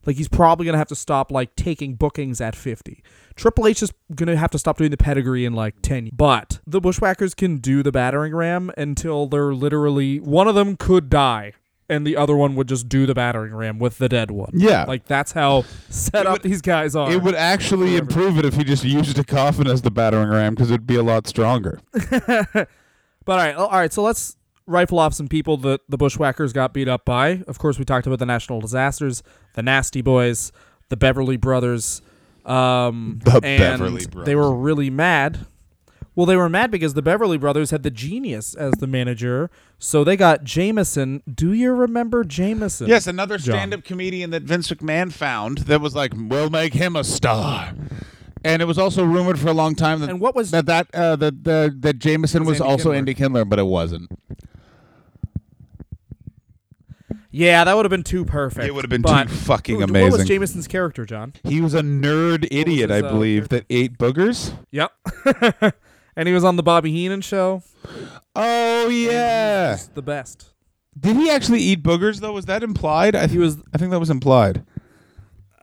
Like he's probably gonna have to stop like taking bookings at fifty. Triple H is gonna have to stop doing the pedigree in like ten. But the Bushwhackers can do the battering ram until they're literally one of them could die, and the other one would just do the battering ram with the dead one.
Yeah.
like that's how set up
would-
these guys are.
It would actually improve it if he just used a coffin as the battering ram because it'd be a lot stronger.
But all right, all right. So let's rifle off some people that the Bushwhackers got beat up by. Of course, we talked about the Natural Disasters, the Nasty Boys, the Beverly Brothers. Um,
The
and
Beverly
They were really mad. Well, they were mad because the Beverly Brothers had the genius as the manager, so they got Jameson. Do you remember Jameson?
Yes, another
John.
stand-up comedian that Vince McMahon found that was like, "We'll make him a star." And it was also rumored for a long time that
And what was-
that that uh, that that, that Jameson was
Andy
also
Kindler.
Andy Kindler, but it wasn't.
Yeah, that would have been too perfect.
It would have been
But
too fucking amazing.
What was. Jameson's character, John?
He was a nerd idiot,
his,
I
uh,
believe, that ate boogers.
Yep. and he was on the Bobby Heenan show.
Oh yeah.
The best.
Did he actually eat boogers though? Was that implied? I
He was
I think that was implied.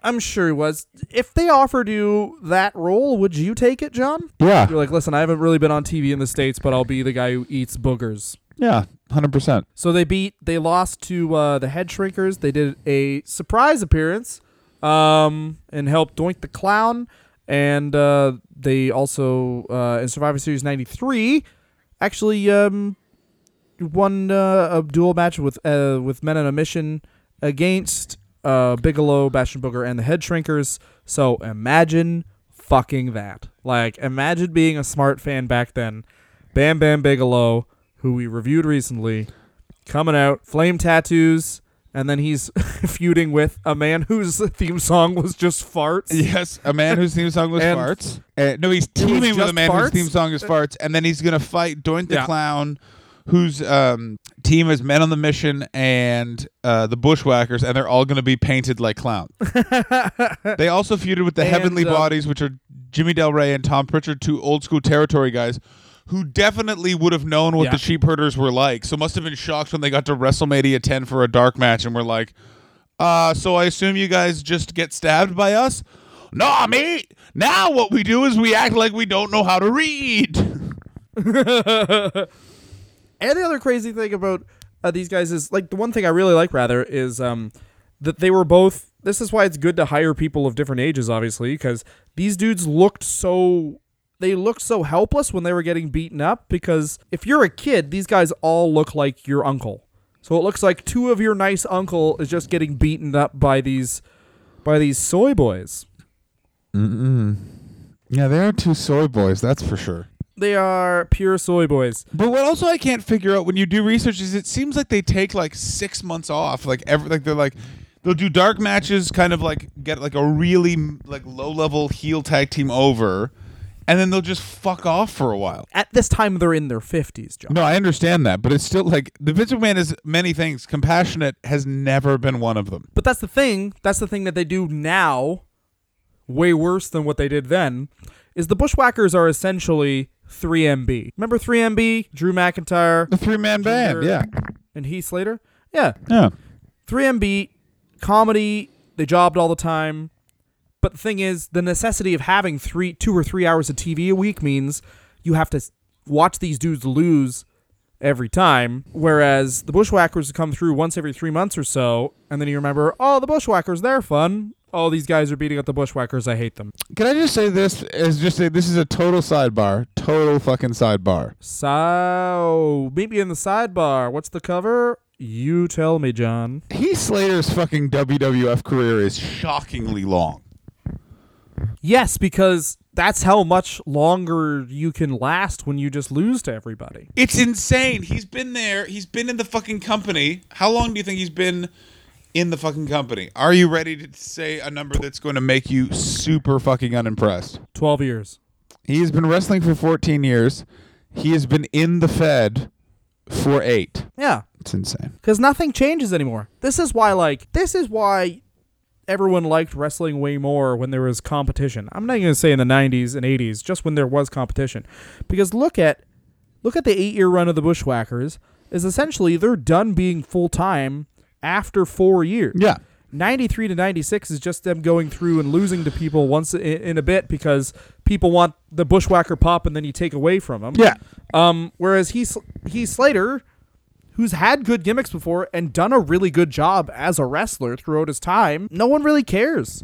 I'm sure he was. If they offered you that role, would you take it, John?
Yeah.
You're like, listen, I haven't really been on TV in the States, but I'll be the guy who eats boogers.
Yeah. Hundred percent.
So they beat, they lost to uh, the Head Shrinkers. They did a surprise appearance um, and helped Doink the Clown. And uh, they also, uh, in Survivor Series 93, actually um, won uh, a dual match with uh, with Men on a Mission against uh, Bigelow, Bastian Booger, and the Head Shrinkers. So imagine fucking that. Like, imagine being a smart fan back then. Bam Bam Bigelow, who we reviewed recently, coming out, flame tattoos, and then he's feuding with a man whose theme song was just farts.
Yes, a man whose theme song was
And-
farts. Uh, no, he's teaming with a man whose theme song is farts, and then he's gonna fight Doink the
Yeah.
Clown, whose um, team is Men on the Mission and uh, the Bushwhackers, and they're all gonna be painted like clowns. they also feuded with the
And,
Heavenly
uh,
Bodies, which are Jimmy Del Rey and Tom Pritchard, two old school territory guys. Who definitely would have known what
Yeah.
the sheep herders were like. So must have been shocked when they got to WrestleMania 10 for a dark match and were like, uh, so I assume you guys just get stabbed by us? Nah, mate. Now what we do is we act like we don't know how to read.
And the other crazy thing about uh, these guys is like the one thing I really like rather is um that they were both. This is why it's good to hire people of different ages, obviously, because these dudes looked so. They looked so helpless when they were getting beaten up. Because if you're a kid, these guys all look like your uncle. So it looks like two of your nice uncle is just getting beaten up by these, by these soy boys. Mm.
Yeah, they are two soy boys, that's for sure.
They are pure soy boys.
But what also I can't figure out when you do research is it seems like they take like six months off. Like every like they're like they'll do dark matches, kind of like get like a really like low level heel tag team over, and then they'll just fuck off for a while.
At this time, they're in their fifties, John.
No, I understand that, but it's still like the Vince McMahon is many things. Compassionate has never been one of them.
But that's the thing. That's the thing that they do now, way worse than what they did then. Is the Bushwhackers are essentially 3MB. Remember 3MB? Drew McIntyre
The three man band, yeah,
and Heath Slater. Yeah,
yeah.
3MB comedy. They jobbed all the time. But the thing is, the necessity of having three, two or three hours of TV a week means you have to watch these dudes lose every time. Whereas the Bushwhackers come through once every three months or so, and then you remember, oh, the Bushwhackers, they're fun. Oh, these guys are beating up the Bushwhackers. I hate them.
Can I just say this? Is just say this is a total sidebar, total fucking sidebar.
So, meet me in the sidebar. What's the cover? You tell me, John.
Heath Slater's fucking WWF career is shockingly long.
Yes, because that's how much longer you can last when you just lose to everybody.
It's insane. He's been there. He's been in the fucking company. How long do you think he's been in the fucking company? Are you ready to say a number that's going to make you super fucking unimpressed?
12 years.
He's been wrestling for 14 years. He has been in the Fed for 8.
Yeah,
It's insane.
because nothing changes anymore. This is why, like, this is why everyone liked wrestling way more when there was competition. I'm not going to say in the 90s and 80s, just when there was competition. Because look at look at the 8-year run of the Bushwhackers is essentially they're done being full-time after 4 years.
Yeah.
93 to 96 is just them going through and losing to people once in, in a bit because people want the bushwhacker pop and then you take away from them.
Yeah.
Um, whereas he's he's Slater, who's had good gimmicks before and done a really good job as a wrestler throughout his time, no one really cares.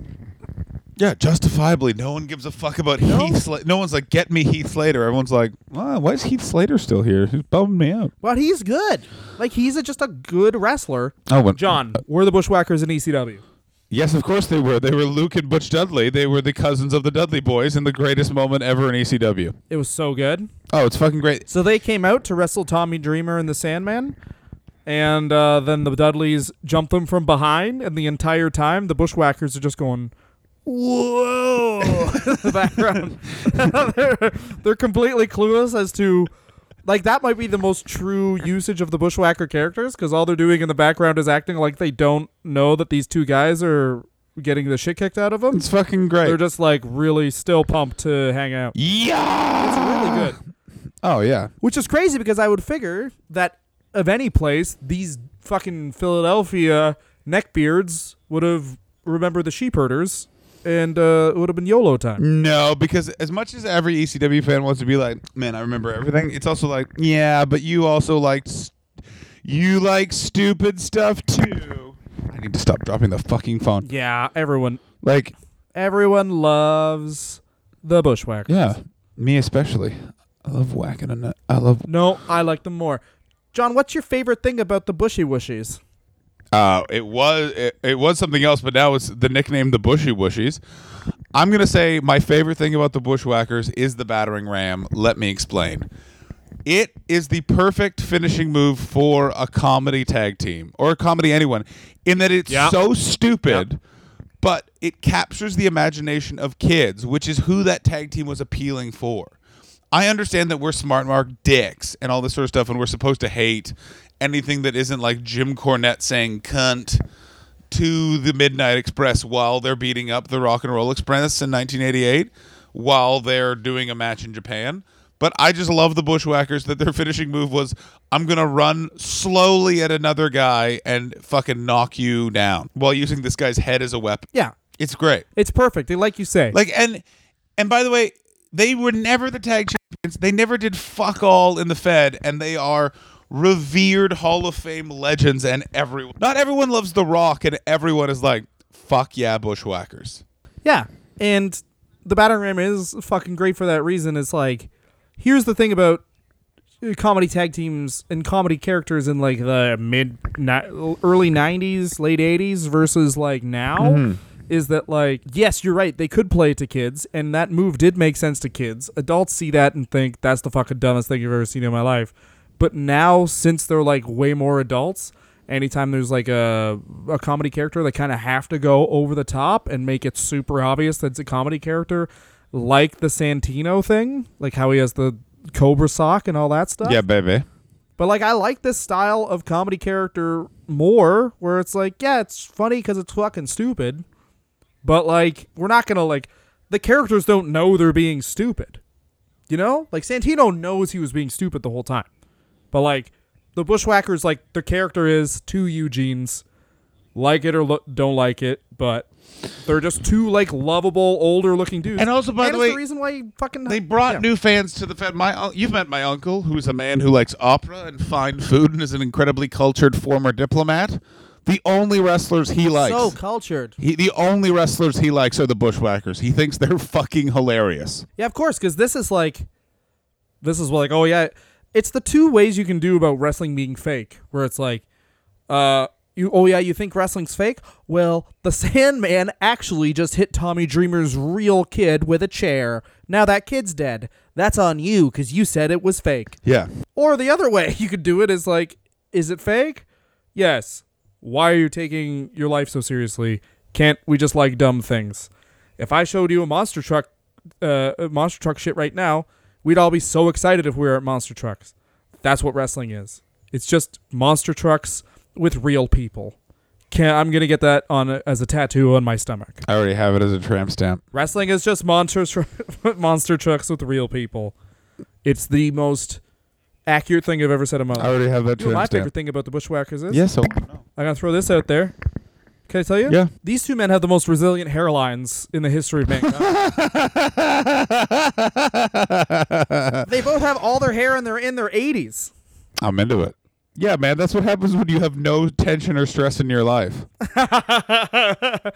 Yeah, justifiably. No one gives a fuck about Heath Slater. No one's like, get me Heath Slater. Everyone's like, wow, why is Heath Slater still here? He's bumming me out.
But he's good. Like he's a, just a good wrestler.
Oh, when,
John, we're the bushwhackers in E ECW.
Yes, of course they were. They were Luke and Butch Dudley. They were the cousins of the Dudley boys in the greatest moment ever in ECW.
It was so good.
Oh, it's fucking great.
So they came out to wrestle Tommy Dreamer and the Sandman, and uh, then the Dudleys jumped them from behind, and the entire time the Bushwhackers are just going, "Whoa!" in the background. they're, they're completely clueless as to. Like that might be the most true usage of the Bushwhacker characters because all they're doing in the background is acting like they don't know that these two guys are getting the shit kicked out of them.
It's fucking great.
They're just like really still pumped to hang out.
yeah.
It's really good.
Oh yeah.
Which is crazy because I would figure that of any place, these fucking Philadelphia neckbeards would have remembered the sheep herders and uh, it would have been YOLO time.
No, because as much as every ECW fan wants to be like, man, I remember everything. It's also like, yeah, but you also liked, you like stupid stuff too. I need to stop dropping the fucking phone.
Yeah, everyone
Like,
everyone loves the bushwhackers.
yeah, me especially. I love whacking a nut. I love.
No, I like them more. John, what's your favorite thing about the bushy wushies?
Uh, it was it, it was something else, but now it's the nickname the Bushy Bushies. I'm gonna say my favorite thing about the Bushwhackers is the battering ram. Let me explain. It is the perfect finishing move for a comedy tag team or a comedy anyone, in that it's
Yeah.
so stupid, but it captures the imagination of kids, which is who that tag team was appealing for. I understand that we're smart mark dicks and all this sort of stuff, and we're supposed to hate anything that isn't like Jim Cornette saying cunt to the Midnight Express while they're beating up the Rock and Roll Express in 1988 while they're doing a match in Japan. But I just love the Bushwhackers that their finishing move was I'm gonna run slowly at another guy and fucking knock you down while using this guy's head as a weapon.
Yeah,
It's great.
it's perfect. They like you say,
Like and and by the way, they were never the tag champions. They never did fuck all in the Fed, and they are revered Hall of Fame legends. And everyone, not everyone loves The Rock, and everyone is like, "Fuck yeah, Bushwhackers."
Yeah, and the battering ram is fucking great for that reason. It's like, here's the thing about uh, comedy tag teams and comedy characters in like the mid ni- early 90s late 80s versus like now is that like yes you're right they could play it to kids and that move did make sense to kids adults see that and think that's the fucking dumbest thing you've ever seen in my life but now since they're like way more adults anytime there's like a, a comedy character they kind of have to go over the top and make it super obvious that it's a comedy character like the santino thing like how he has the cobra sock and all that stuff Yeah,
baby.
but like I like this style of comedy character more, where it's like, yeah, it's funny because it's fucking stupid, but like we're not gonna like the characters don't know they're being stupid, you know? Like Santino knows he was being stupid the whole time, but like the Bushwhackers, like their character is two Eugenes, like it or lo- don't like it, but they're just two like lovable older looking dudes.
And also, by
And
the way,
the reason why you fucking
They brought
yeah.
new fans to the Fed. My you've met my uncle, who's a man who likes opera and fine food, and is an incredibly cultured former diplomat. The only wrestlers he likes.
so cultured.
He, the only wrestlers he likes are the Bushwhackers. He thinks they're fucking hilarious.
Yeah, of course, because this is like, this is like, oh yeah, it's the two ways you can do about wrestling being fake, where it's like, uh, you, oh yeah, you think wrestling's fake? Well, the Sandman actually just hit Tommy Dreamer's real kid with a chair. Now that kid's dead. That's on you because you said it was fake.
Yeah.
Or the other way you could do it is like, is it fake? Yes. Why are you taking your life so seriously? Can't we just like dumb things? If I showed you a monster truck, uh, monster truck shit right now, we'd all be so excited if we were at monster trucks. That's what wrestling is. It's just monster trucks with real people. Can I'm gonna get that on a, as a tattoo on my stomach.
I already have it as a tramp stamp.
Wrestling is just monster tr- monster trucks with real people. It's the most accurate thing I've ever said in my life.
I already have that
You know what my
stamp.
favorite thing about the Bushwhackers is?
Yes. So,
I'm gonna throw this out there. Can I tell you?
Yeah.
These two men have the most resilient hairlines in the history of mankind. they both have all their hair and they're in their 80s.
I'm into it. Yeah, man. That's what happens when you have no tension or stress in your life.
I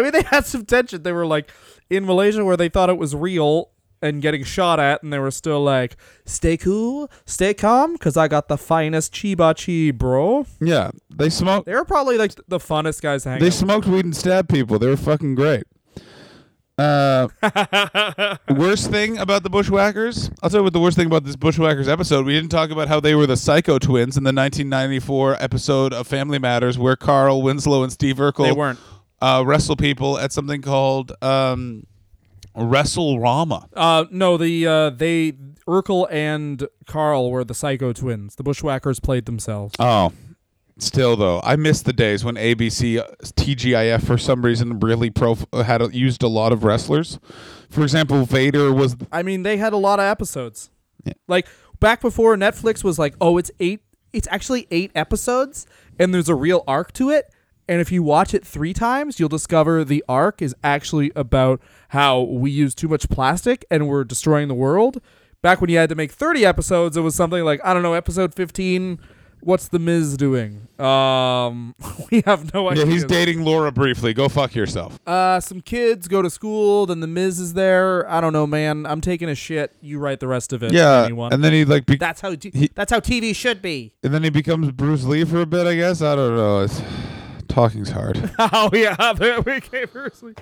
mean, they had some tension. They were like in Malaysia where they thought it was real and getting shot at, and they were still like, "Stay cool, stay calm, cause I got the finest chiba chi, bro."
Yeah. They smoked.
They were probably like the funnest guys to hang
They smoked weed and stabbed people. They were fucking great. Uh, worst thing about the Bushwhackers? I'll tell you what the worst thing about this Bushwhackers episode. We didn't talk about how they were the Psycho Twins in the 1994 episode of Family Matters, where Carl Winslow and Steve Urkel
They weren't.
uh, wrestle people at something called um, Wrestle Rama.
Uh, no, the uh, they Urkel and Carl were the Psycho twins. The Bushwhackers played themselves.
Oh. Still though, I miss the days when ABC uh, TGIF for some reason really prof- had a, used a lot of wrestlers. For example, Vader was
I mean, they had a lot of episodes.
Yeah.
Like back before Netflix was like, oh, it's eight. It's actually eight episodes, and there's a real arc to it. And if you watch it three times, you'll discover the arc is actually about how we use too much plastic and we're destroying the world. Back when you had to make 30 episodes, it was something like, I don't know, episode 15. What's the Miz doing? Um, we have no idea.
Yeah, he's dating Laura briefly. Go fuck yourself.
Uh, some kids go to school, then the Miz is there. I don't know, man. I'm taking a shit. You write the rest of it.
Yeah,
anyone.
and then he like, be-
That's how t-
He-
that's how TV should be.
and then he becomes Bruce Lee for a bit. I guess I don't know. It's, talking's hard.
oh yeah, there we came firstly.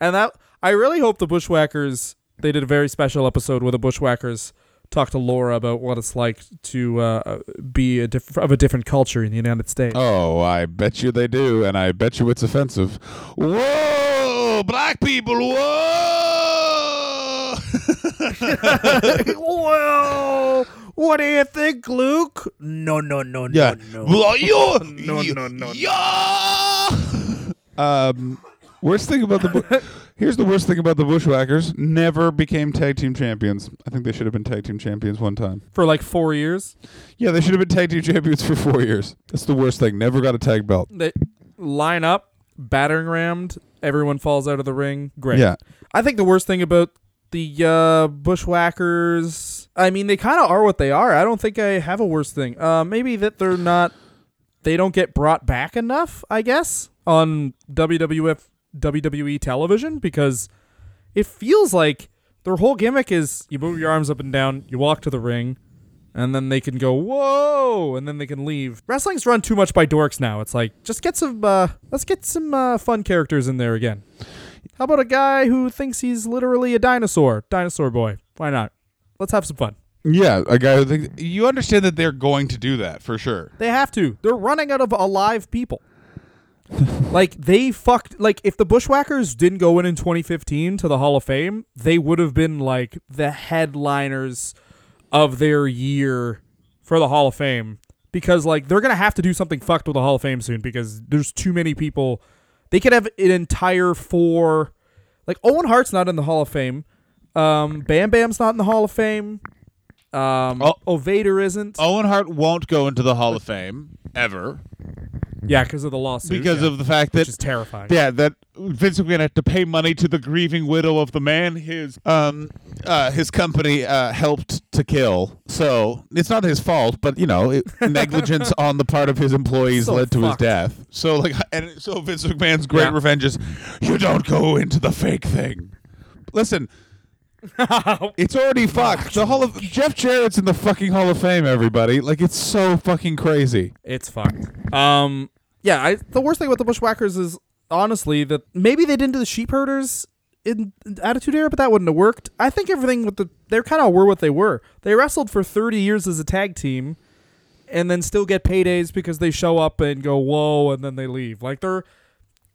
And that I really hope the Bushwhackers they did a very special episode where the Bushwhackers talked to Laura about what it's like to uh, be a diff- of a different culture in the United States.
oh, I bet you they do, and I bet you it's offensive. Whoa, black people! Whoa!
well, what do you think, Luke? No, no, no,
yeah.
no, no.
Well, you,
No,
you-
no, no, no.
Yeah. Um. Worst thing about the Bu- here's the worst thing about the Bushwhackers: never became tag team champions. I think they should have been tag team champions one time.
For like four years,
Yeah, they should have been tag team champions for four years. That's the worst thing. Never got a tag belt.
they line up, battering rammed. Everyone falls out of the ring. Great.
Yeah,
I think the worst thing about the uh, Bushwhackers, I mean, they kind of are what they are. I don't think I have a worse thing. Uh, maybe that they're not, they don't get brought back enough, I guess, on WWF, WWE television because it feels like their whole gimmick is you move your arms up and down, you walk to the ring, and then they can go whoa, and then they can leave. Wrestling's run too much by dorks now. It's like just get some, uh, let's get some uh, fun characters in there again. How about a guy who thinks he's literally a dinosaur? Dinosaur boy. Why not? Let's have some fun.
yeah. A guy who thinks you understand that they're going to do that for sure.
They have to. They're running out of alive people. like they fucked like if the Bushwhackers didn't go in in 2015 to the Hall of Fame, they would have been like the headliners of their year for the Hall of Fame because like they're going to have to do something fucked with the Hall of Fame soon because there's too many people. They could have an entire four like Owen Hart's not in the Hall of Fame. Um Bam Bam's not in the Hall of Fame. Um
Oh.
Ovader isn't.
Owen Hart won't go into the Hall of Fame ever
Yeah, because of the lawsuit.
because
yeah.
of the fact
which
that
is terrifying.
yeah, that Vince McMahon had to pay money to the grieving widow of the man his um uh his company uh helped to kill. So it's not his fault, but you know, it, negligence on the part of his employees
So
led to
fucked.
his death. So like, and so Vince McMahon's great
Yeah.
revenge is you don't go into the fake thing. Listen. It's already fucked. The Hall of Jeff Jarrett's in the fucking Hall of Fame. Everybody, like, it's so fucking crazy.
It's fucked. Um, yeah. I, the worst thing about the Bushwhackers is honestly that maybe they didn't do the sheep herders in Attitude Era, but that wouldn't have worked. I think everything with the they're kind of were what they were. They wrestled for thirty years as a tag team, and then still get paydays because they show up and go whoa, and then they leave. Like they're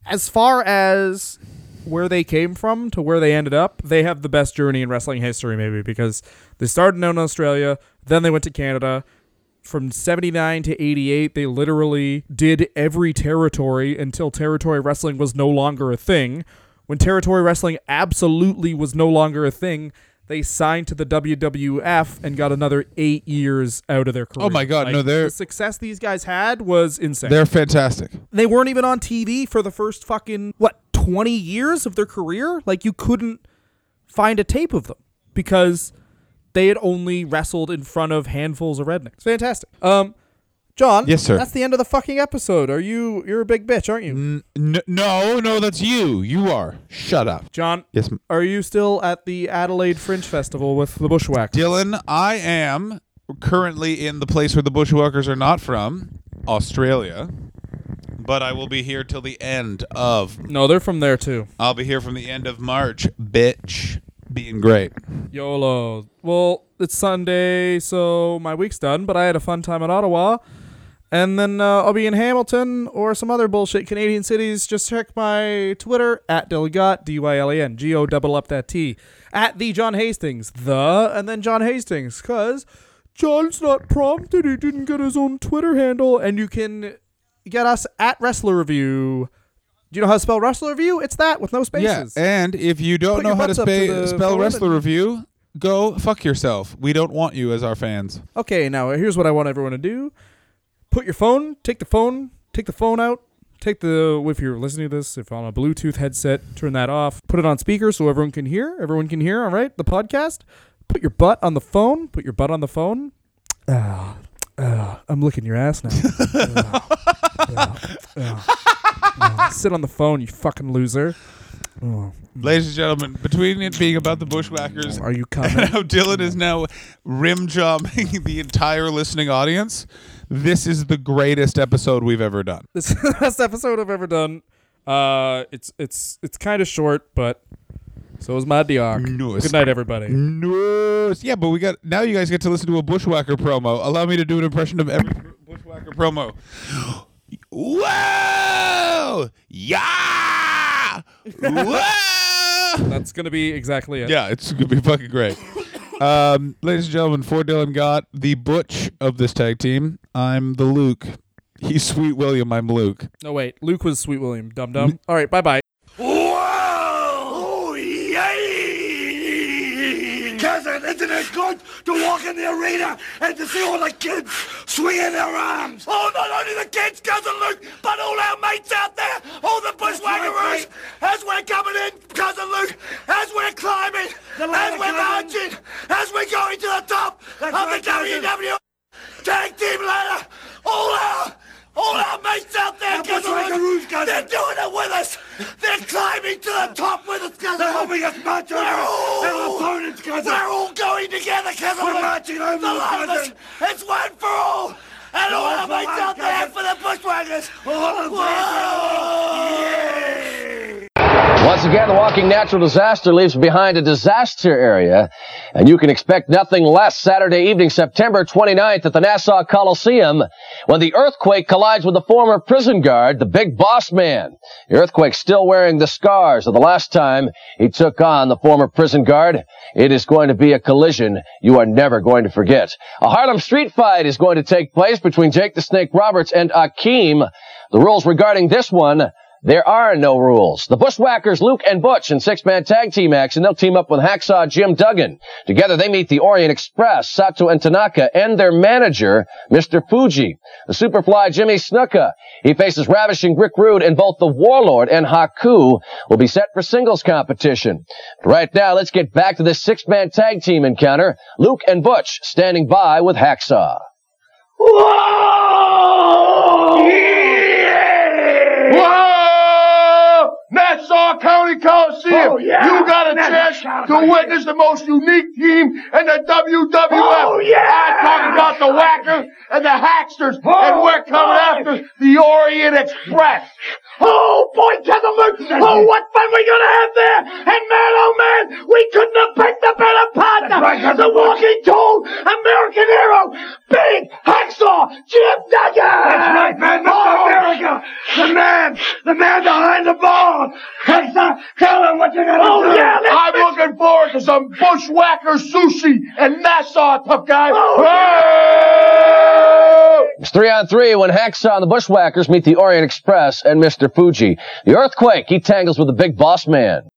as far as where they came from to where they ended up, they have the best journey in wrestling history, maybe because they started out in Australia, then they went to Canada. From 79 to 88, they literally did every territory until territory wrestling was no longer a thing. When territory wrestling absolutely was no longer a thing, they signed to the WWF and got another eight years out of their career.
Oh my God, no, they're-
the success these guys had was insane
They're fantastic.
they weren't even on TV for the first fucking what 20 years of their career. Like you couldn't find a tape of them because they had only wrestled in front of handfuls of rednecks. Fantastic. Um John,
Yes, sir.
That's the end of the fucking episode. Are you you're a big bitch, aren't you?
N- no, no, that's you. You are. Shut up.
John,
Yes, m-
are you still at the Adelaide Fringe Festival with the Bushwhackers?
Dylan. I am currently in the place where the Bushwhackers are not from, Australia. But I will be here till the end of.
No, they're from there too.
I'll be here from the end of March, bitch. Being great.
YOLO. Well, it's Sunday, so my week's done, but I had a fun time in Ottawa. And then uh, I'll be in Hamilton or some other bullshit Canadian cities. Just check my Twitter at Dylangott, D Y L A N G O double up that T. At the John Hastings, the, and then John Hastings, because John's not prompted. He didn't get his own Twitter handle. And you can get us at Wrestler Review. Do you know how to spell Wrestler Review? It's that with no spaces.
Yeah, and if you don't
Put
know how to
to
spell wrestler review, go fuck yourself. We don't want you as our fans.
Okay, now here's what I want everyone to do. Put your phone, take the phone, take the phone out, take the if you're listening to this, if on a Bluetooth headset, turn that off. Put it on speaker so everyone can hear. Everyone can hear, all right? The podcast. Put your butt on the phone. Put your butt on the phone. Ah, ah, I'm licking your ass now. Ah, Sit on the phone, you fucking loser. Oh,
Ladies and gentlemen, between it being about the Bushwhackers
are you coming?
and how Dylan is now rim jobbing the entire listening audience, this is the greatest episode we've ever done.
This is the best episode I've ever done. Uh, it's it's it's kind of short, but so is my.
Nice.
Good night, everybody.
No, yeah, but we got now. You guys get to listen to a Bushwhacker promo. Allow me to do an impression of every Bushwhacker promo. Whoa! Yeah! Whoa!
That's gonna be exactly it.
Yeah, it's gonna be fucking great. Um, ladies and gentlemen, for Dylan Gott the Butch of this tag team. I'm the Luke. He's Sweet William. I'm Luke.
No wait, Luke was Sweet William. Dum dum. All right, bye bye.
It good to walk in the arena and to see all the kids swinging their arms? Oh, not only the kids, Cousin Luke, but all our mates out there, all the bushwhackeroos, as we're coming in, Cousin Luke, as we're climbing, as we're marching, as we're going to the top of the WW Tag Team ladder, all our all our mates out there, Cousin Luke, they're doing it with us. They're climbing to the top with us, Cousin They're helping us march over our opponents, Cousin. We're all going together, Cousin We're marching over the of us. It's one for all. And all our mates out there for the bushwhackers.
Once again, the walking natural disaster leaves behind a disaster area, and you can expect nothing less Saturday evening, September 29th at the Nassau Coliseum when the earthquake collides with the former prison guard, the big boss man. The earthquake still wearing the scars of the last time he took on the former prison guard. It is going to be a collision you are never going to forget. A Harlem street fight is going to take place between Jake the Snake Roberts and Akeem. The rules regarding this one there are no rules. The Bushwhackers, Luke and Butch, in six-man tag team action. They'll team up with Hacksaw Jim Duggan. Together they meet the Orient Express, Sato and Tanaka, and their manager, Mr. Fuji. The Superfly Jimmy Snuka. He faces Ravishing Rick Rude, and both the Warlord and Haku will be set for singles competition. But right now, let's get back to this six-man tag team encounter. Luke and Butch standing by with Hacksaw.
Whoa! Nassau County Coliseum.
Oh, yeah.
You got a chance to witness the most unique team in the WWF.
Oh, yeah.
I'm talking about the Whacker and the Hacksters,
Oh,
and we're coming after the Orient Express.
Oh boy, Cousin Luke! Oh, what fun we're gonna have there! And man, oh man, we couldn't have picked a better partner! the walking tall American hero, Big Hacksaw Jim Duggan! That's right, man, Mr. Oh, America! The man, the man behind the ball! Hacksaw, tell him what you're gonna oh, do! Yeah,
I'm looking forward to some bushwhacker sushi and Nassau, tough guy. Oh!
It's three on three when Hacksaw and the Bushwhackers meet the Orient Express and Mr. Fuji. The Earthquake, he tangles with the big boss man.